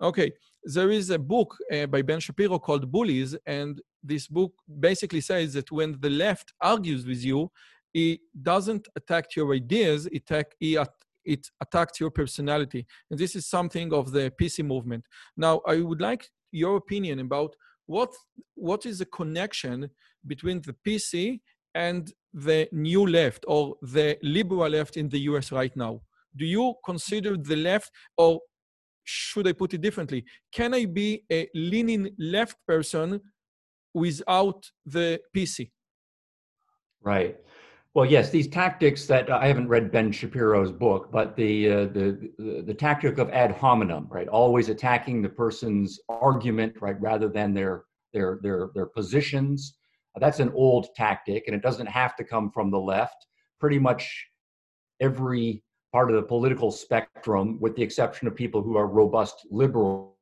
Okay, there is a book uh, by Ben Shapiro called Bullies, and this book basically says that when the left argues with you, it doesn't attack your ideas, it, attack, it, it attacks your personality. And this is something of the PC movement. Now, I would like your opinion about what, what is the connection between the PC and the new left or the liberal left in the US right now? Do you consider the left, or should I put it differently? Can I be a leaning left person without the PC? Right. Well, yes, these tactics that uh, I haven't read Ben Shapiro's book, but the, uh, the, the the tactic of ad hominem, right? Always attacking the person's argument, right, rather than their their their their positions. That's an old tactic, and it doesn't have to come from the left. Pretty much every part of the political spectrum, with the exception of people who are robust liberals,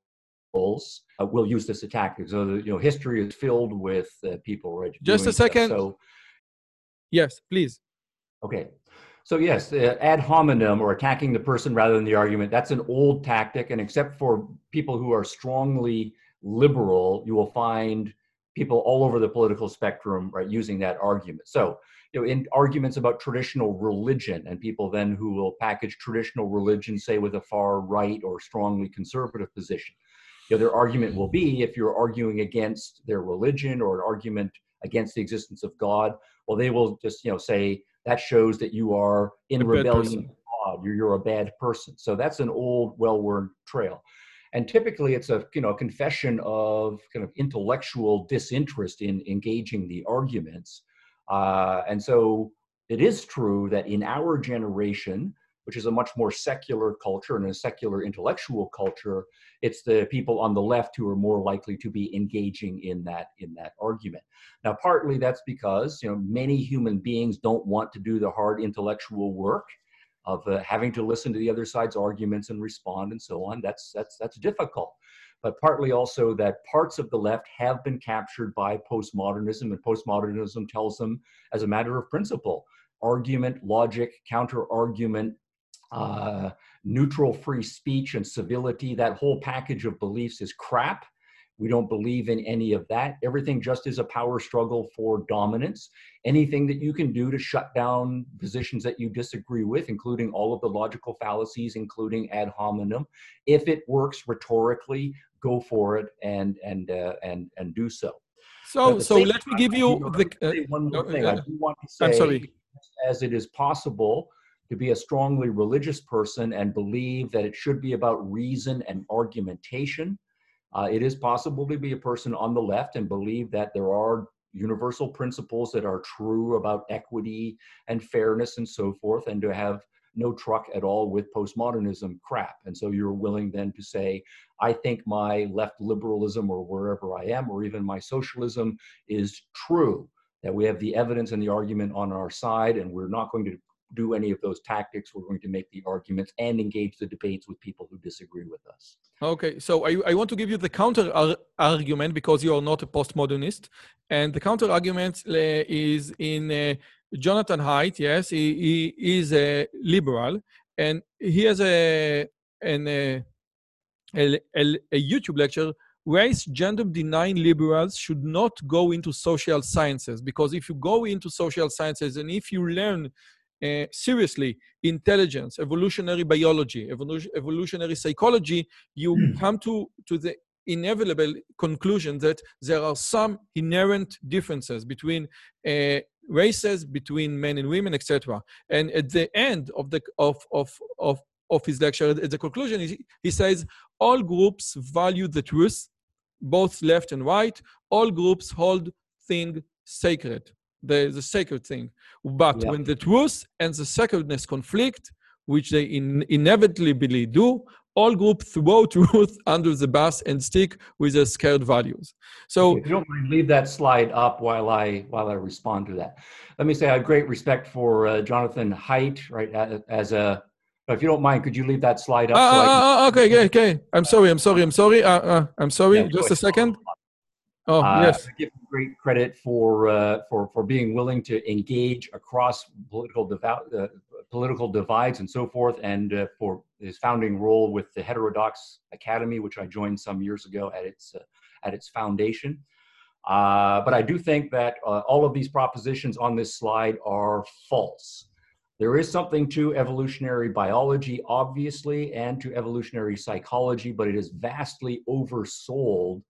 uh, will use this tactic. So, you know, history is filled with uh, people. Just a second. So, yes, please. Okay. So yes, uh, ad hominem or attacking the person rather than the argument, that's an old tactic. And except for people who are strongly liberal, you will find people all over the political spectrum right using that argument. So you know, in arguments about traditional religion, and people then who will package traditional religion, say, with a far right or strongly conservative position. You know, their argument will be if you're arguing against their religion or an argument against the existence of God, well, they will just you know say that shows that you are in a rebellion God. You're, you're a bad person. So that's an old, well-worn trail and typically it's a you know a confession of kind of intellectual disinterest in engaging the arguments uh, and so it is true that in our generation, which is a much more secular culture and a secular intellectual culture, it's the people on the left who are more likely to be engaging in that in that argument. Now, partly that's because you know many human beings don't want to do the hard intellectual work of uh, having to listen to the other side's arguments and respond and so on. That's that's that's difficult but partly also that parts of the left have been captured by postmodernism, and postmodernism tells them, as a matter of principle, argument, logic, counter argument, uh, neutral free speech, and civility, that whole package of beliefs is crap. We don't believe in any of that. Everything just is a power struggle for dominance. Anything that you can do to shut down positions that you disagree with, including all of the logical fallacies, including ad hominem, if it works rhetorically, go for it and and uh, and and do so. So so let me give you the uh, one more thing. I do want to say, I'm sorry. as it is possible to be a strongly religious person and believe that it should be about reason and argumentation. Uh, it is possible to be a person on the left and believe that there are universal principles that are true about equity and fairness and so forth, and to have no truck at all with postmodernism crap. And so you're willing then to say, I think my left liberalism or wherever I am, or even my socialism is true, that we have the evidence and the argument on our side, and we're not going to do any of those tactics. We're going to make the arguments and engage the debates with people who disagree with us. Okay, so I, I want to give you the counter ar argument because you are not a postmodernist. And the counter argument uh, is in uh, Jonathan Haidt, yes, he, he is a liberal, and he has a, an, a, a, a YouTube lecture race gender denying liberals should not go into social sciences because if you go into social sciences and if you learn uh, seriously intelligence evolutionary biology evolution, evolutionary psychology you come to to the inevitable conclusion that there are some inherent differences between uh, races between men and women, etc. And at the end of the of of of of his lecture, at the conclusion, he, he says all groups value the truth, both left and right. All groups hold thing sacred. The, the sacred thing. But Yeah. when the truth and the sacredness conflict, which they in, inevitably do, all groups throw truth under the bus and stick with their scared values. So if you don't mind, leave that slide up while I while I respond to that. Let me say I have great respect for uh, Jonathan Haidt, right? As a, if you don't mind, could you leave that slide up? Ah, so ah, okay, okay, okay. I'm sorry, I'm sorry, I'm sorry. Uh, uh, I'm sorry. Yeah, Just a second. Oh, Uh, yes. I give great credit for uh, for for being willing to engage across political devout, uh, political divides and so forth, and uh, for his founding role with the Heterodox Academy, which I joined some years ago at its uh, at its foundation. Uh, but I do think that uh, all of these propositions on this slide are false. There is something to evolutionary biology, obviously, and to evolutionary psychology, but it is vastly oversold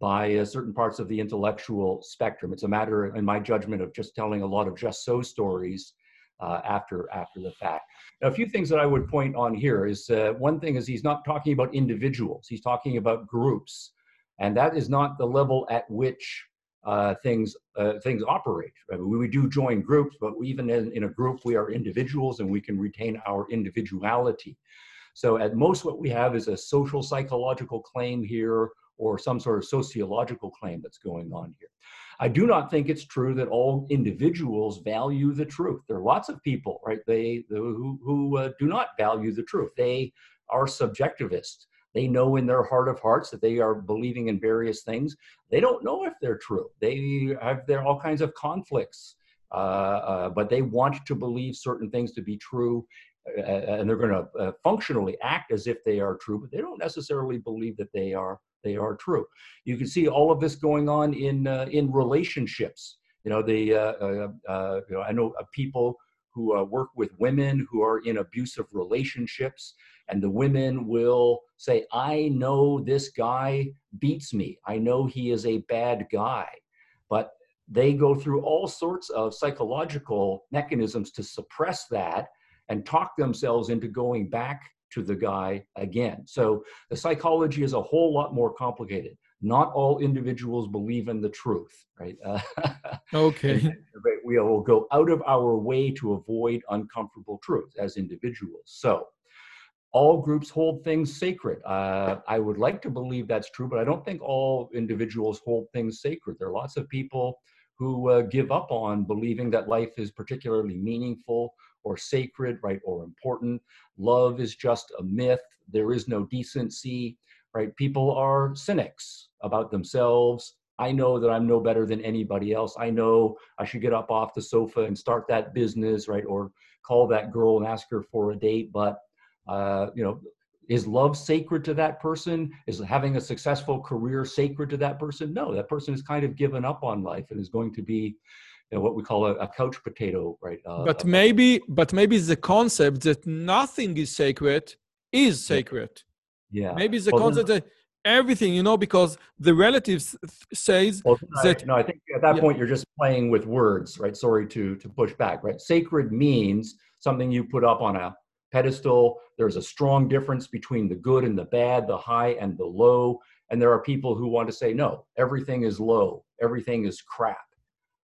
by uh, certain parts of the intellectual spectrum. It's a matter, in my judgment, of just telling a lot of just so stories uh, after after the fact. Now, a few things that I would point on here is uh, one thing is he's not talking about individuals; he's talking about groups, and that is not the level at which uh, things uh, things operate. I mean, we, we do join groups, but even in, in a group, we are individuals, and we can retain our individuality. So, at most, what we have is a social psychological claim here or some sort of sociological claim that's going on here. I do not think it's true that all individuals value the truth. There are lots of people, right? They who who uh, do not value the truth. They are subjectivists. They know in their heart of hearts that they are believing in various things. They don't know if they're true. They have there all kinds of conflicts, uh, uh, but they want to believe certain things to be true, and they're going to uh, functionally act as if they are true, but they don't necessarily believe that they are they are true. You can see all of this going on in uh, in relationships. You know, the uh, uh, uh, you know I know uh, people who work with women who are in abusive relationships, and the women will say, "I know this guy beats me. I know he is a bad guy," but they go through all sorts of psychological mechanisms to suppress that and talk themselves into going back to the guy again. So the psychology is a whole lot more complicated. Not all individuals believe in the truth, right? Uh, Okay. we will go out of our way to avoid uncomfortable truths as individuals. So all groups hold things sacred. Uh, I would like to believe that's true, but I don't think all individuals hold things sacred. There are lots of people who uh, give up on believing that life is particularly meaningful or sacred, right, or important. Love is just a myth. There is no decency, right? People are cynics about themselves. I know that I'm no better than anybody else. I know I should get up off the sofa and start that business, right? Or call that girl and ask her for a date. But, uh, you know, is love sacred to that person? Is having a successful career sacred to that person? No, that person has kind of given up on life and is going to be you know, what we call a, a couch potato, right? Uh, But uh, maybe, but maybe the concept that nothing is sacred is sacred. yeah. Maybe the Well, concept that everything, you know, because the relatives says Well, I- that- no, I think at that yeah. point you're just playing with words, right? Sorry to to push back, right? Sacred means something you put up on a pedestal. There's a strong difference between the good and the bad, the high and the low. And there are people who want to say, no, everything is low, everything is crap.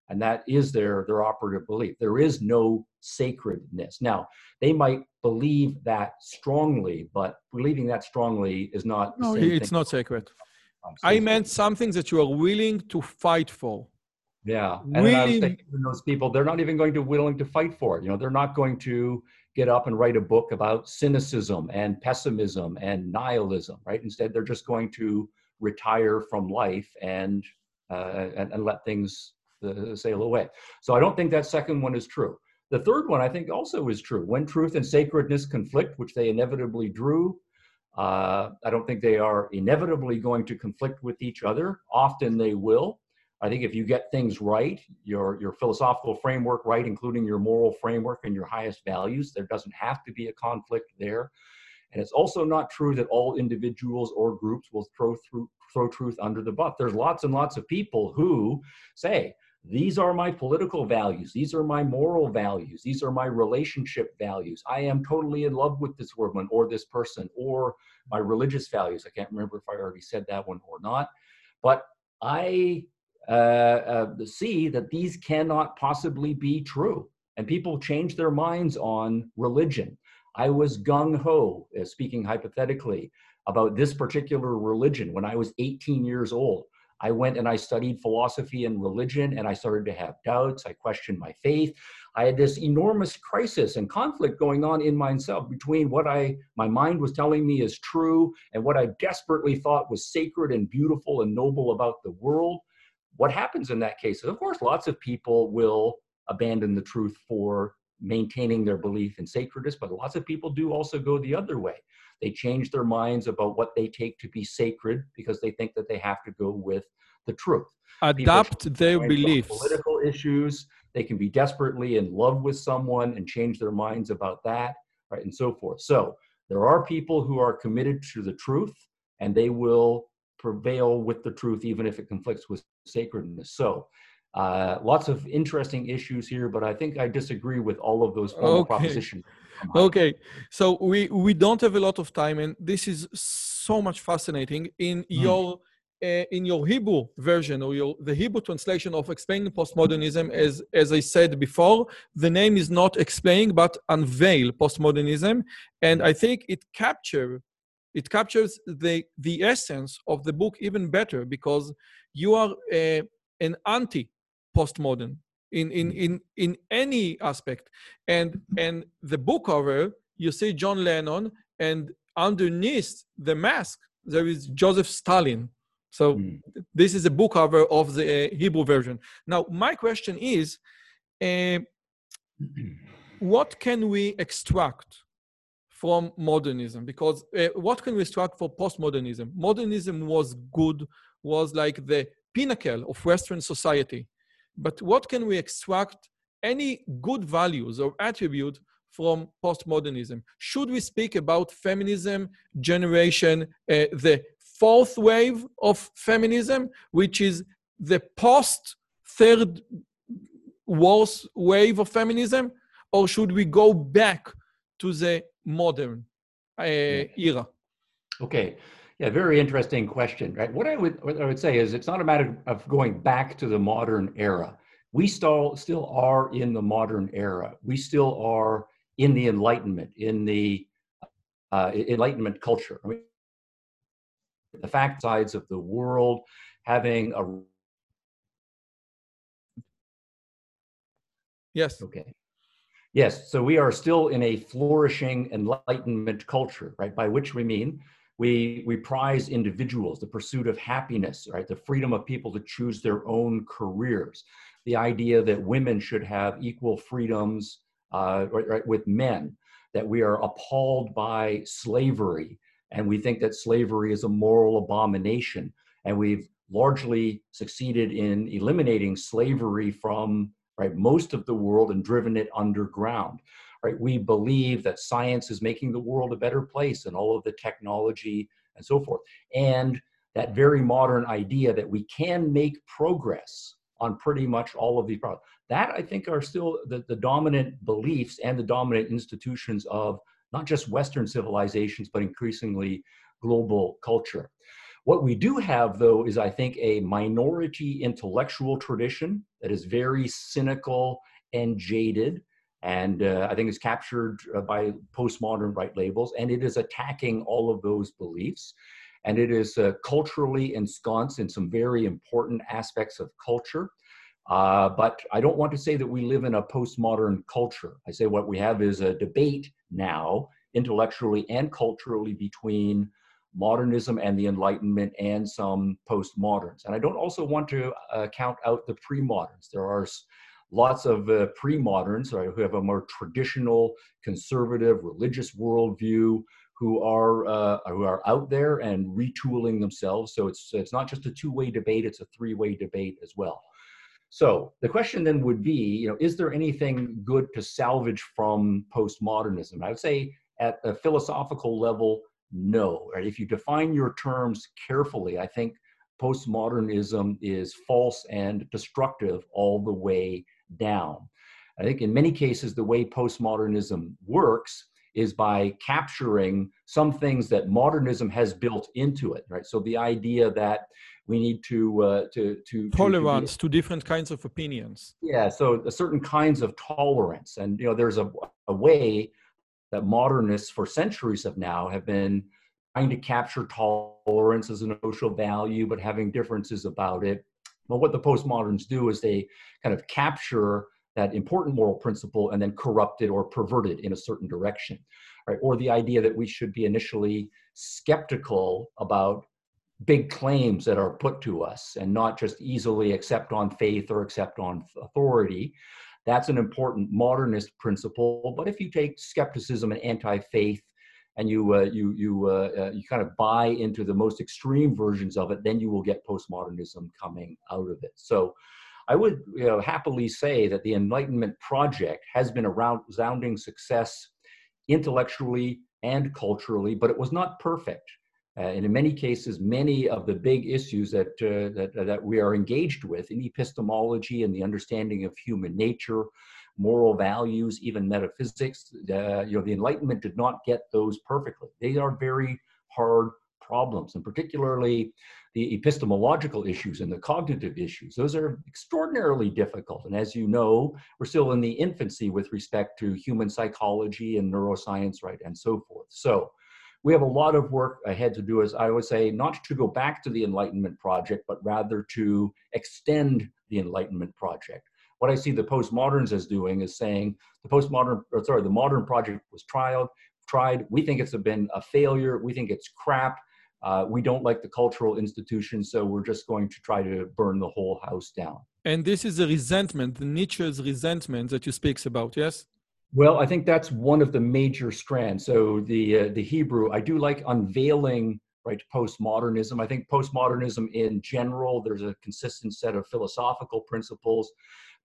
And that is their their operative belief. There is no sacredness. Now, they might believe that strongly, but believing that strongly is not no, it's thing not sacred. I meant something that you are willing to fight for. Yeah, and then I was thinking those people, they're not even going to willing to fight for it. You know, they're not going to get up and write a book about cynicism and pessimism and nihilism, right? Instead, they're just going to retire from life and uh, and, and let things uh, sail away. So I don't think that second one is true. The third one I think also is true. When truth and sacredness conflict, which they inevitably drew, uh, I don't think they are inevitably going to conflict with each other. Often they will. I think if you get things right, your your philosophical framework right, including your moral framework and your highest values, there doesn't have to be a conflict there. And it's also not true that all individuals or groups will throw through throw truth under the bus. There's lots and lots of people who say, these are my political values, these are my moral values, these are my relationship values. I am totally in love with this woman or this person, or my religious values. I can't remember if I already said that one or not. But I uh, uh, see that these cannot possibly be true. And people change their minds on religion. I was gung ho, uh, speaking hypothetically, about this particular religion when I was 18 years old. I went and I studied philosophy and religion, and I started to have doubts. I questioned my faith. I had this enormous crisis and conflict going on in myself between what I my mind was telling me is true and what I desperately thought was sacred and beautiful and noble about the world. What happens in that case? Of course, lots of people will abandon the truth for maintaining their belief in sacredness, but lots of people do also go the other way. They change their minds about what they take to be sacred because they think that they have to go with the truth. Adopt their beliefs. Political issues. They can be desperately in love with someone and change their minds about that, right, and so forth. So there are people who are committed to the truth, and they will prevail with the truth even if it conflicts with sacredness. So uh, lots of interesting issues here, but I think I disagree with all of those okay. propositions. Okay, so we we don't have a lot of time, and this is so much fascinating. In mm. your uh, in your Hebrew version or your the Hebrew translation of explaining postmodernism, as as I said before, the name is not explaining but unveil postmodernism, and I think it capture it captures the the essence of the book even better because you are uh, an anti postmodern in, in, mm. in, in any aspect. And, and the book cover, you see John Lennon, and underneath the mask, there is Joseph Stalin. So mm. this is a book cover of the uh, Hebrew version. Now, my question is, uh, what can we extract from modernism? Because uh, what can we extract for postmodernism? Modernism was good, was like the pinnacle of Western society. But what can we extract any good values or attribute from postmodernism? Should we speak about feminism generation, uh, the fourth wave of feminism, which is the post third worst wave of feminism, or should we go back to the modern uh, era? Okay. Yeah, very interesting question, right? What I would what I would say is it's not a matter of going back to the modern era. We still still are in the modern era. We still are in the Enlightenment, in the uh, Enlightenment culture. I mean, the fact sides of the world having a yes okay yes so we are still in a flourishing enlightenment culture right by which we mean we, we prize individuals, the pursuit of happiness, right? The freedom of people to choose their own careers. The idea that women should have equal freedoms uh, right, right, with men, that we are appalled by slavery, and we think that slavery is a moral abomination. And we've largely succeeded in eliminating slavery from right most of the world and driven it underground right? We believe that science is making the world a better place and all of the technology and so forth. And that very modern idea that we can make progress on pretty much all of these problems. That I think are still the, the dominant beliefs and the dominant institutions of not just Western civilizations, but increasingly global culture. What we do have, though, is I think a minority intellectual tradition that is very cynical and jaded and uh, I think it's captured uh, by postmodern right labels, and it is attacking all of those beliefs, and it is uh, culturally ensconced in some very important aspects of culture. Uh, but I don't want to say that we live in a postmodern culture. I say what we have is a debate now, intellectually and culturally, between modernism and the Enlightenment and some postmoderns. And I don't also want to uh, count out the pre-moderns. There are lots of uh, pre-moderns right, who have a more traditional, conservative, religious worldview, who are uh, who are out there and retooling themselves. So it's it's not just a two-way debate; it's a three-way debate as well. So the question then would be, you know, is there anything good to salvage from postmodernism? I would say at a philosophical level, no. Right? If you define your terms carefully, I think postmodernism is false and destructive all the way down. I think in many cases, the way postmodernism works is by capturing some things that modernism has built into it, right? So the idea that we need to uh, to to tolerance to, to, different kinds of opinions. Yeah, so certain kinds of tolerance, and you know, there's a, a way that modernists for centuries have now have been trying to capture tolerance as a social value, but having differences about it. But what the postmoderns do is they kind of capture that important moral principle and then corrupt it or pervert it in a certain direction, right? Or the idea that we should be initially skeptical about big claims that are put to us and not just easily accept on faith or accept on authority. That's an important modernist principle. But if you take skepticism and anti-faith and you uh, you you uh, uh, you kind of buy into the most extreme versions of it, then you will get postmodernism coming out of it. So. I would you know, happily say that the Enlightenment project has been a resounding success intellectually and culturally, but it was not perfect. Uh, and in many cases, many of the big issues that, uh, that, that we are engaged with in epistemology and the understanding of human nature, moral values, even metaphysics, uh, you know, the Enlightenment did not get those perfectly. They are very hard problems, and particularly the epistemological issues and the cognitive issues. Those are extraordinarily difficult. And as you know, we're still in the infancy with respect to human psychology and neuroscience, right, and so forth. So we have a lot of work ahead to do, as I would say, not to go back to the Enlightenment project, but rather to extend the Enlightenment project. What I see the postmoderns as doing is saying the postmodern, or sorry, the modern project was tried, tried. We think it's been a failure. We think it's crap. Uh, we don't like the cultural institution, so we're just going to try to burn the whole house down. And this is the resentment, the Nietzsche's resentment that you speaks about, yes? Well, I think that's one of the major strands. So the uh, the Hebrew, I do like unveiling right postmodernism. I think postmodernism in general, there's a consistent set of philosophical principles,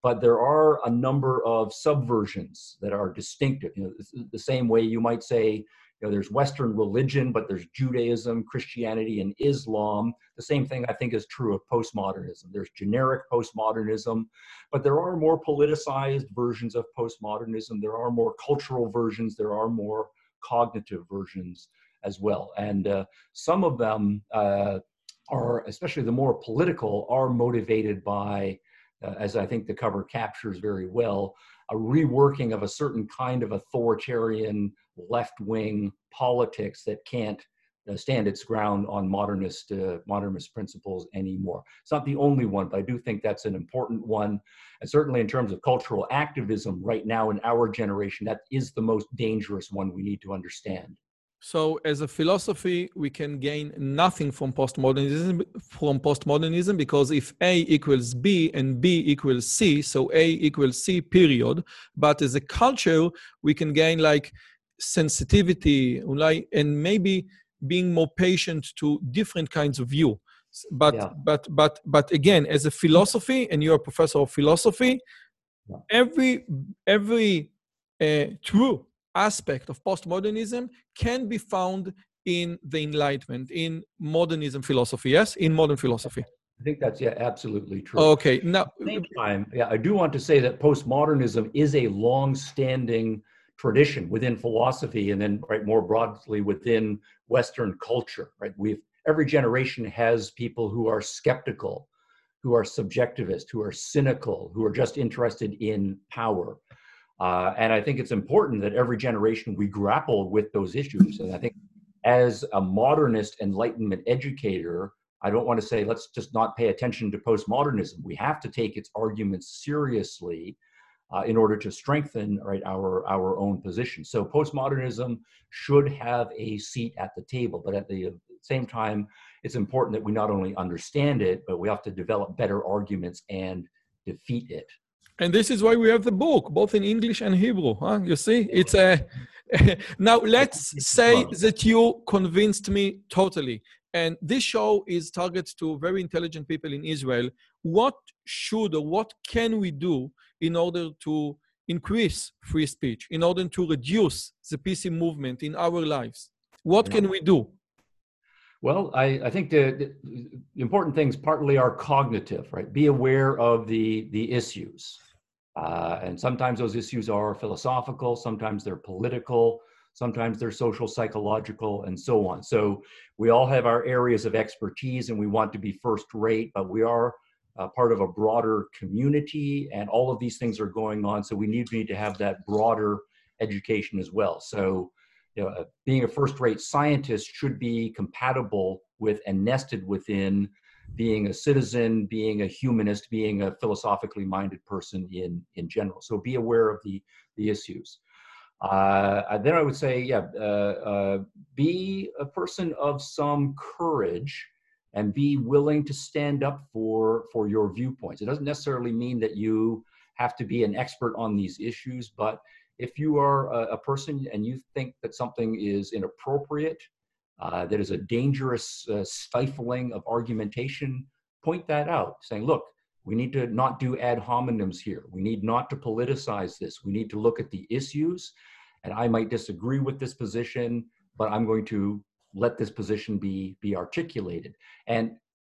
but there are a number of subversions that are distinctive. You know, the same way you might say you know, there's Western religion, but there's Judaism, Christianity, and Islam. The same thing I think is true of postmodernism. There's generic postmodernism, but there are more politicized versions of postmodernism. There are more cultural versions. There are more cognitive versions as well. And uh, some of them uh, are, especially the more political, are motivated by, uh, as I think the cover captures very well, a reworking of a certain kind of authoritarian left wing politics that can't uh, stand its ground on modernist uh, modernist principles anymore. It's not the only one, but I do think that's an important one. And certainly in terms of cultural activism right now in our generation, that is the most dangerous one we need to understand. So, as a philosophy, we can gain nothing from postmodernism. From postmodernism, because if A equals B and B equals C, so A equals C, period. But as a culture, we can gain like sensitivity, and maybe being more patient to different kinds of view. But yeah. but but but again, as a philosophy, and you're a professor of philosophy, yeah. every every uh, true aspect of postmodernism can be found in the Enlightenment, in modernism philosophy. Yes, in modern philosophy. I think that's yeah, absolutely true. Okay, now at the same time, yeah, I do want to say that postmodernism is a long-standing tradition within philosophy, and then right more broadly within Western culture. Right, we've every generation has people who are skeptical, who are subjectivist, who are cynical, who are just interested in power. Uh, and I think it's important that every generation we grapple with those issues. And I think as a modernist Enlightenment educator, I don't want to say let's just not pay attention to postmodernism. We have to take its arguments seriously uh, in order to strengthen right our our own position. So postmodernism should have a seat at the table, but at the same time, it's important that we not only understand it, but we have to develop better arguments and defeat it. And this is why we have the book, both in English and Hebrew. Huh? You see, it's a. now let's say that you convinced me totally. And this show is targeted to very intelligent people in Israel. What should or what can we do in order to increase free speech, in order to reduce the PC movement in our lives? What can we do? Well, I, I think the, the, important things partly are cognitive, right? Be aware of the, the issues. Uh, and sometimes those issues are philosophical, sometimes they're political, sometimes they're social, psychological, and so on. So we all have our areas of expertise and we want to be first rate, but we are uh, part of a broader community and all of these things are going on. So we need, need to have that broader education as well. So you know, uh, being a first rate scientist should be compatible with and nested within being a citizen, being a humanist, being a philosophically minded person in, in general. So be aware of the, the issues. Uh, then I would say, yeah, uh, uh, be a person of some courage and be willing to stand up for, for your viewpoints. It doesn't necessarily mean that you have to be an expert on these issues, but if you are a, a person and you think that something is inappropriate, uh, that is a dangerous uh, stifling of argumentation, point that out, saying, look, we need to not do ad hominems here. We need not to politicize this. We need to look at the issues. And I might disagree with this position, but I'm going to let this position be, be articulated. And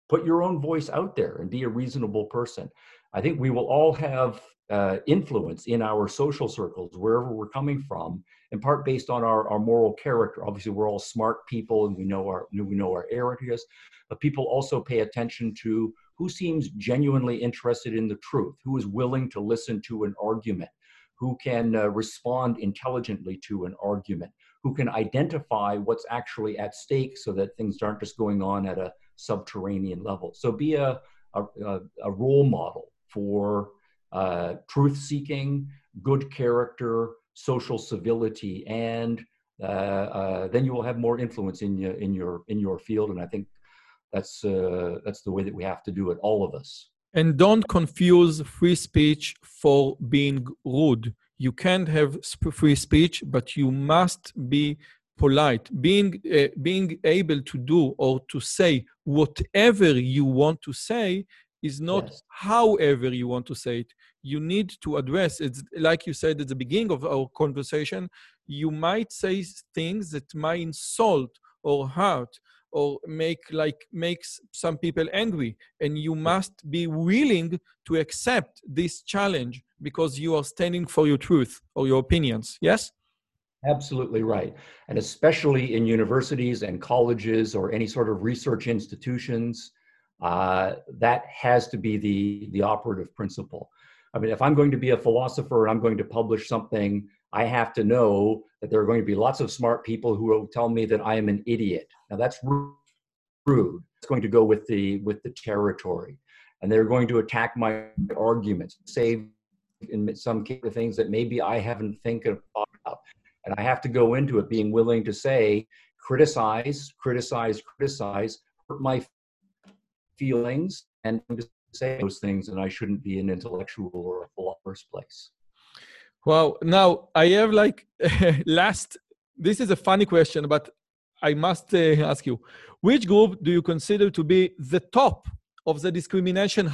put your own voice out there and be a reasonable person. I think we will all have uh, influence in our social circles, wherever we're coming from, in part based on our, our moral character. Obviously, we're all smart people and we know our we know our areas, but people also pay attention to who seems genuinely interested in the truth, who is willing to listen to an argument, who can uh, respond intelligently to an argument, who can identify what's actually at stake so that things aren't just going on at a subterranean level. So be a, a, a role model for uh, truth seeking, good character, social civility, and uh, uh, then you will have more influence in your in your in your field. And I think that's uh, that's the way that we have to do it, all of us. And don't confuse free speech for being rude. You can't have free speech, but you must be polite. Being uh, being able to do or to say whatever you want to say is not yes. however you want to say it. You need to address it. Like you said at the beginning of our conversation, you might say things that might insult or hurt or make like makes some people angry and you must be willing to accept this challenge because you are standing for your truth or your opinions yes absolutely right and especially in universities and colleges or any sort of research institutions uh, that has to be the, the operative principle. I mean, if I'm going to be a philosopher and I'm going to publish something, I have to know that there are going to be lots of smart people who will tell me that I am an idiot. Now that's rude. It's going to go with the with the territory, and they're going to attack my arguments, say in some cases things that maybe I haven't think about, and I have to go into it being willing to say, criticize, criticize, criticize, hurt my feelings and say those things, and I shouldn't be an intellectual or a philosopher's place. Wow. Now I have like last. This is a funny question, but I must uh, ask you: Which group do you consider to be the top of the discrimination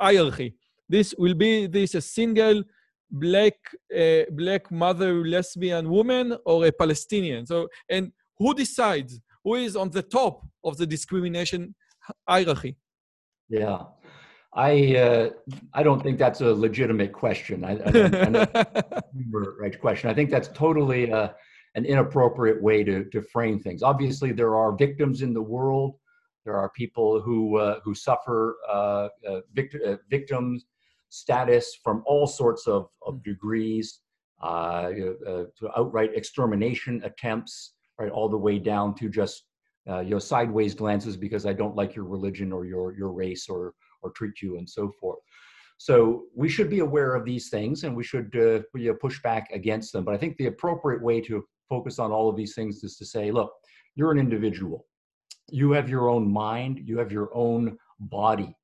hierarchy? This will be this a single black uh, black mother lesbian woman or a Palestinian? So, and who decides who is on the top of the discrimination hierarchy? Yeah. I uh, I don't think that's a legitimate question. I, I don't, I don't right question. I think that's totally uh, an inappropriate way to to frame things. Obviously, there are victims in the world. There are people who uh, who suffer uh, uh, vict- uh, victims status from all sorts of, of hmm. degrees, to outright extermination attempts, right, all the way down to just uh, you know sideways glances because I don't like your religion or your your race or or treat you and so forth. So we should be aware of these things and we should uh, you know, push back against them. But I think the appropriate way to focus on all of these things is to say, look, you're an individual. You have your own mind. You have your own body.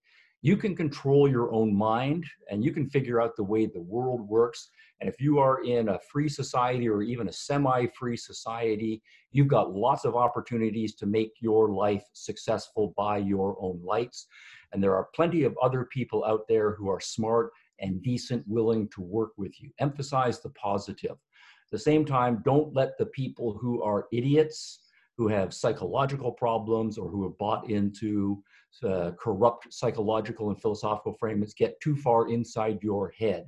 You can control your own mind and you can figure out the way the world works and if you are in a free society or even a semi free society, you've got lots of opportunities to make your life successful by your own lights. And there are plenty of other people out there who are smart and decent, willing to work with you. Emphasize the positive. At the same time, don't let the people who are idiots, who have psychological problems, or who have bought into uh, corrupt psychological and philosophical frameworks get too far inside your head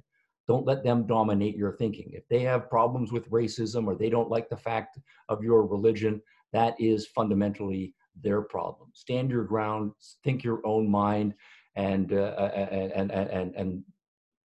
Don't let them dominate your thinking. If they have problems with racism or they don't like the fact of your religion, that is fundamentally their problem. Stand your ground, think your own mind, and, uh, and, and, and, and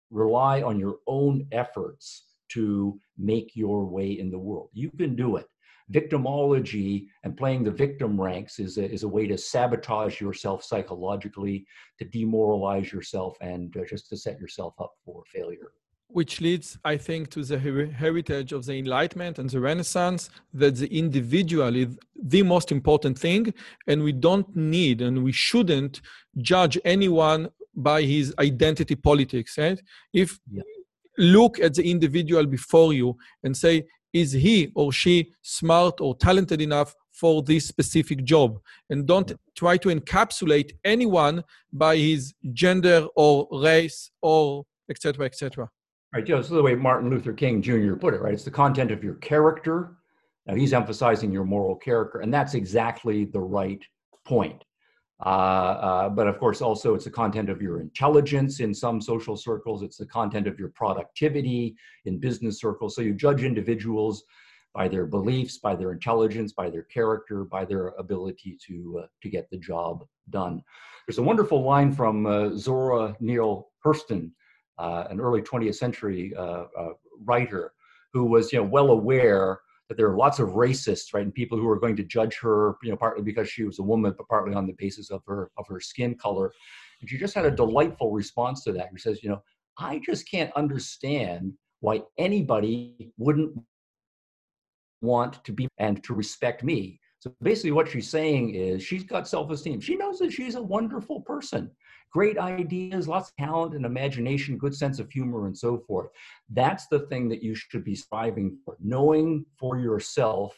rely on your own efforts to make your way in the world. You can do it. Victimology and playing the victim ranks is a, is a way to sabotage yourself psychologically, to demoralize yourself, and uh, just to set yourself up for failure. Which leads, I think, to the her- heritage of the Enlightenment and the Renaissance, that the individual is the most important thing, and we don't need and we shouldn't judge anyone by his identity politics. Right? If yeah. look at the individual before you and say, is he or she smart or talented enough for this specific job? And don't try to encapsulate anyone by his gender or race or etc. etc. Right, Joe. This is the way Martin Luther King Jr. put it. Right, it's the content of your character. Now he's emphasizing your moral character, and that's exactly the right point. Uh, uh, but of course, also it's the content of your intelligence in some social circles. It's the content of your productivity in business circles. So you judge individuals by their beliefs, by their intelligence, by their character, by their ability to uh, to get the job done. There's a wonderful line from uh, Zora Neale Hurston, uh, an early 20th century uh, writer, who was you know well aware that there are lots of racists, right, and people who are going to judge her, you know, partly because she was a woman, but partly on the basis of her of her skin color. And she just had a mm-hmm. delightful response to that. She says, you know, I just can't understand why anybody wouldn't want to be and to respect me. So basically, what she's saying is she's got self esteem. She knows that she's a wonderful person great ideas, lots of talent and imagination, good sense of humor, and so forth. That's the thing that you should be striving for, knowing for yourself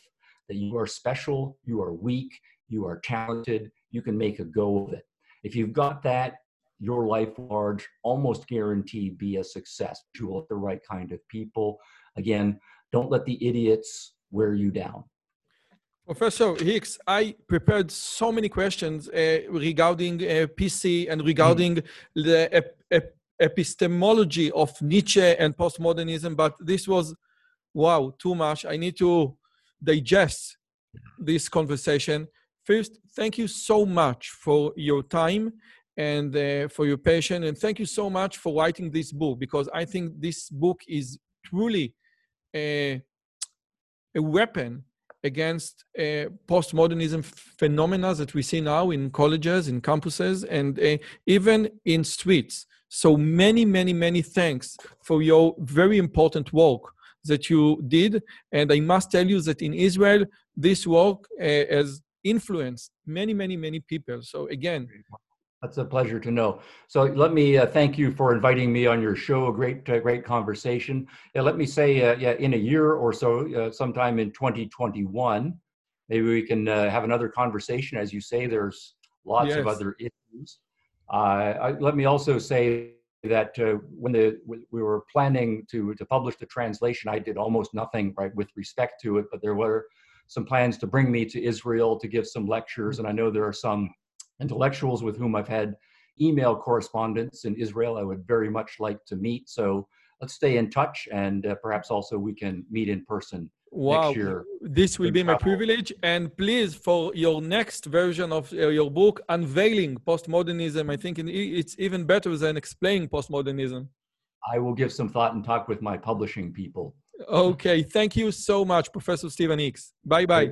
that you are special, you are weak, you are talented, you can make a go of it. If you've got that, your life large almost guaranteed be a success. You will the right kind of people. Again, don't let the idiots wear you down. Professor Hicks, I prepared so many questions uh, regarding uh, PC and regarding mm. the ep- ep- epistemology of Nietzsche and postmodernism, but this was, wow, too much. I need to digest this conversation. First, thank you so much for your time and uh, for your patience, and thank you so much for writing this book because I think this book is truly a, a weapon against uh, postmodernism phenomena that we see now in colleges, in campuses, and uh, even in streets. So many, many, many thanks for your very important work that you did. And I must tell you that in Israel, this work uh, has influenced many, many, many people. So again, that's a pleasure to know. So let me uh, thank you for inviting me on your show. A great, uh, great conversation. Yeah, let me say, uh, yeah, in a year or so, uh, sometime in 2021, maybe we can uh, have another conversation. As you say, there's lots yes. of other issues. Uh, I, let me also say that when the we were planning to to publish the translation, I did almost nothing right with respect to it, but there were some plans to bring me to Israel to give some lectures, and I know there are some intellectuals with whom I've had email correspondence in Israel. I would very much like to meet. So let's stay in touch and uh, perhaps also we can meet in person wow. next year. This will be my privilege. And please, for your next version of uh, your book, Unveiling Postmodernism, I think it's even better than explaining postmodernism. I will give some thought and talk with my publishing people. Okay, thank you so much, Professor Stephen Hicks. Bye bye.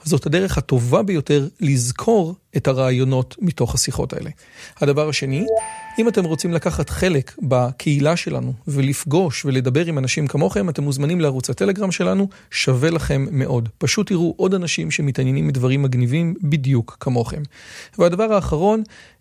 זאת הדרך הטובה ביותר לזכור את הרעיונות מתוך השיחות האלה. הדבר השני, אם אתם רוצים לקחת חלק בקהילה שלנו ולפגוש ולדבר עם אנשים כמוכם, אתם מוזמנים לערוץ הטלגרם שלנו, שווה לכם מאוד. פשוט תראו עוד אנשים שמתעניינים מדברים מגניבים בדיוק כמוכם. והדבר האחרון,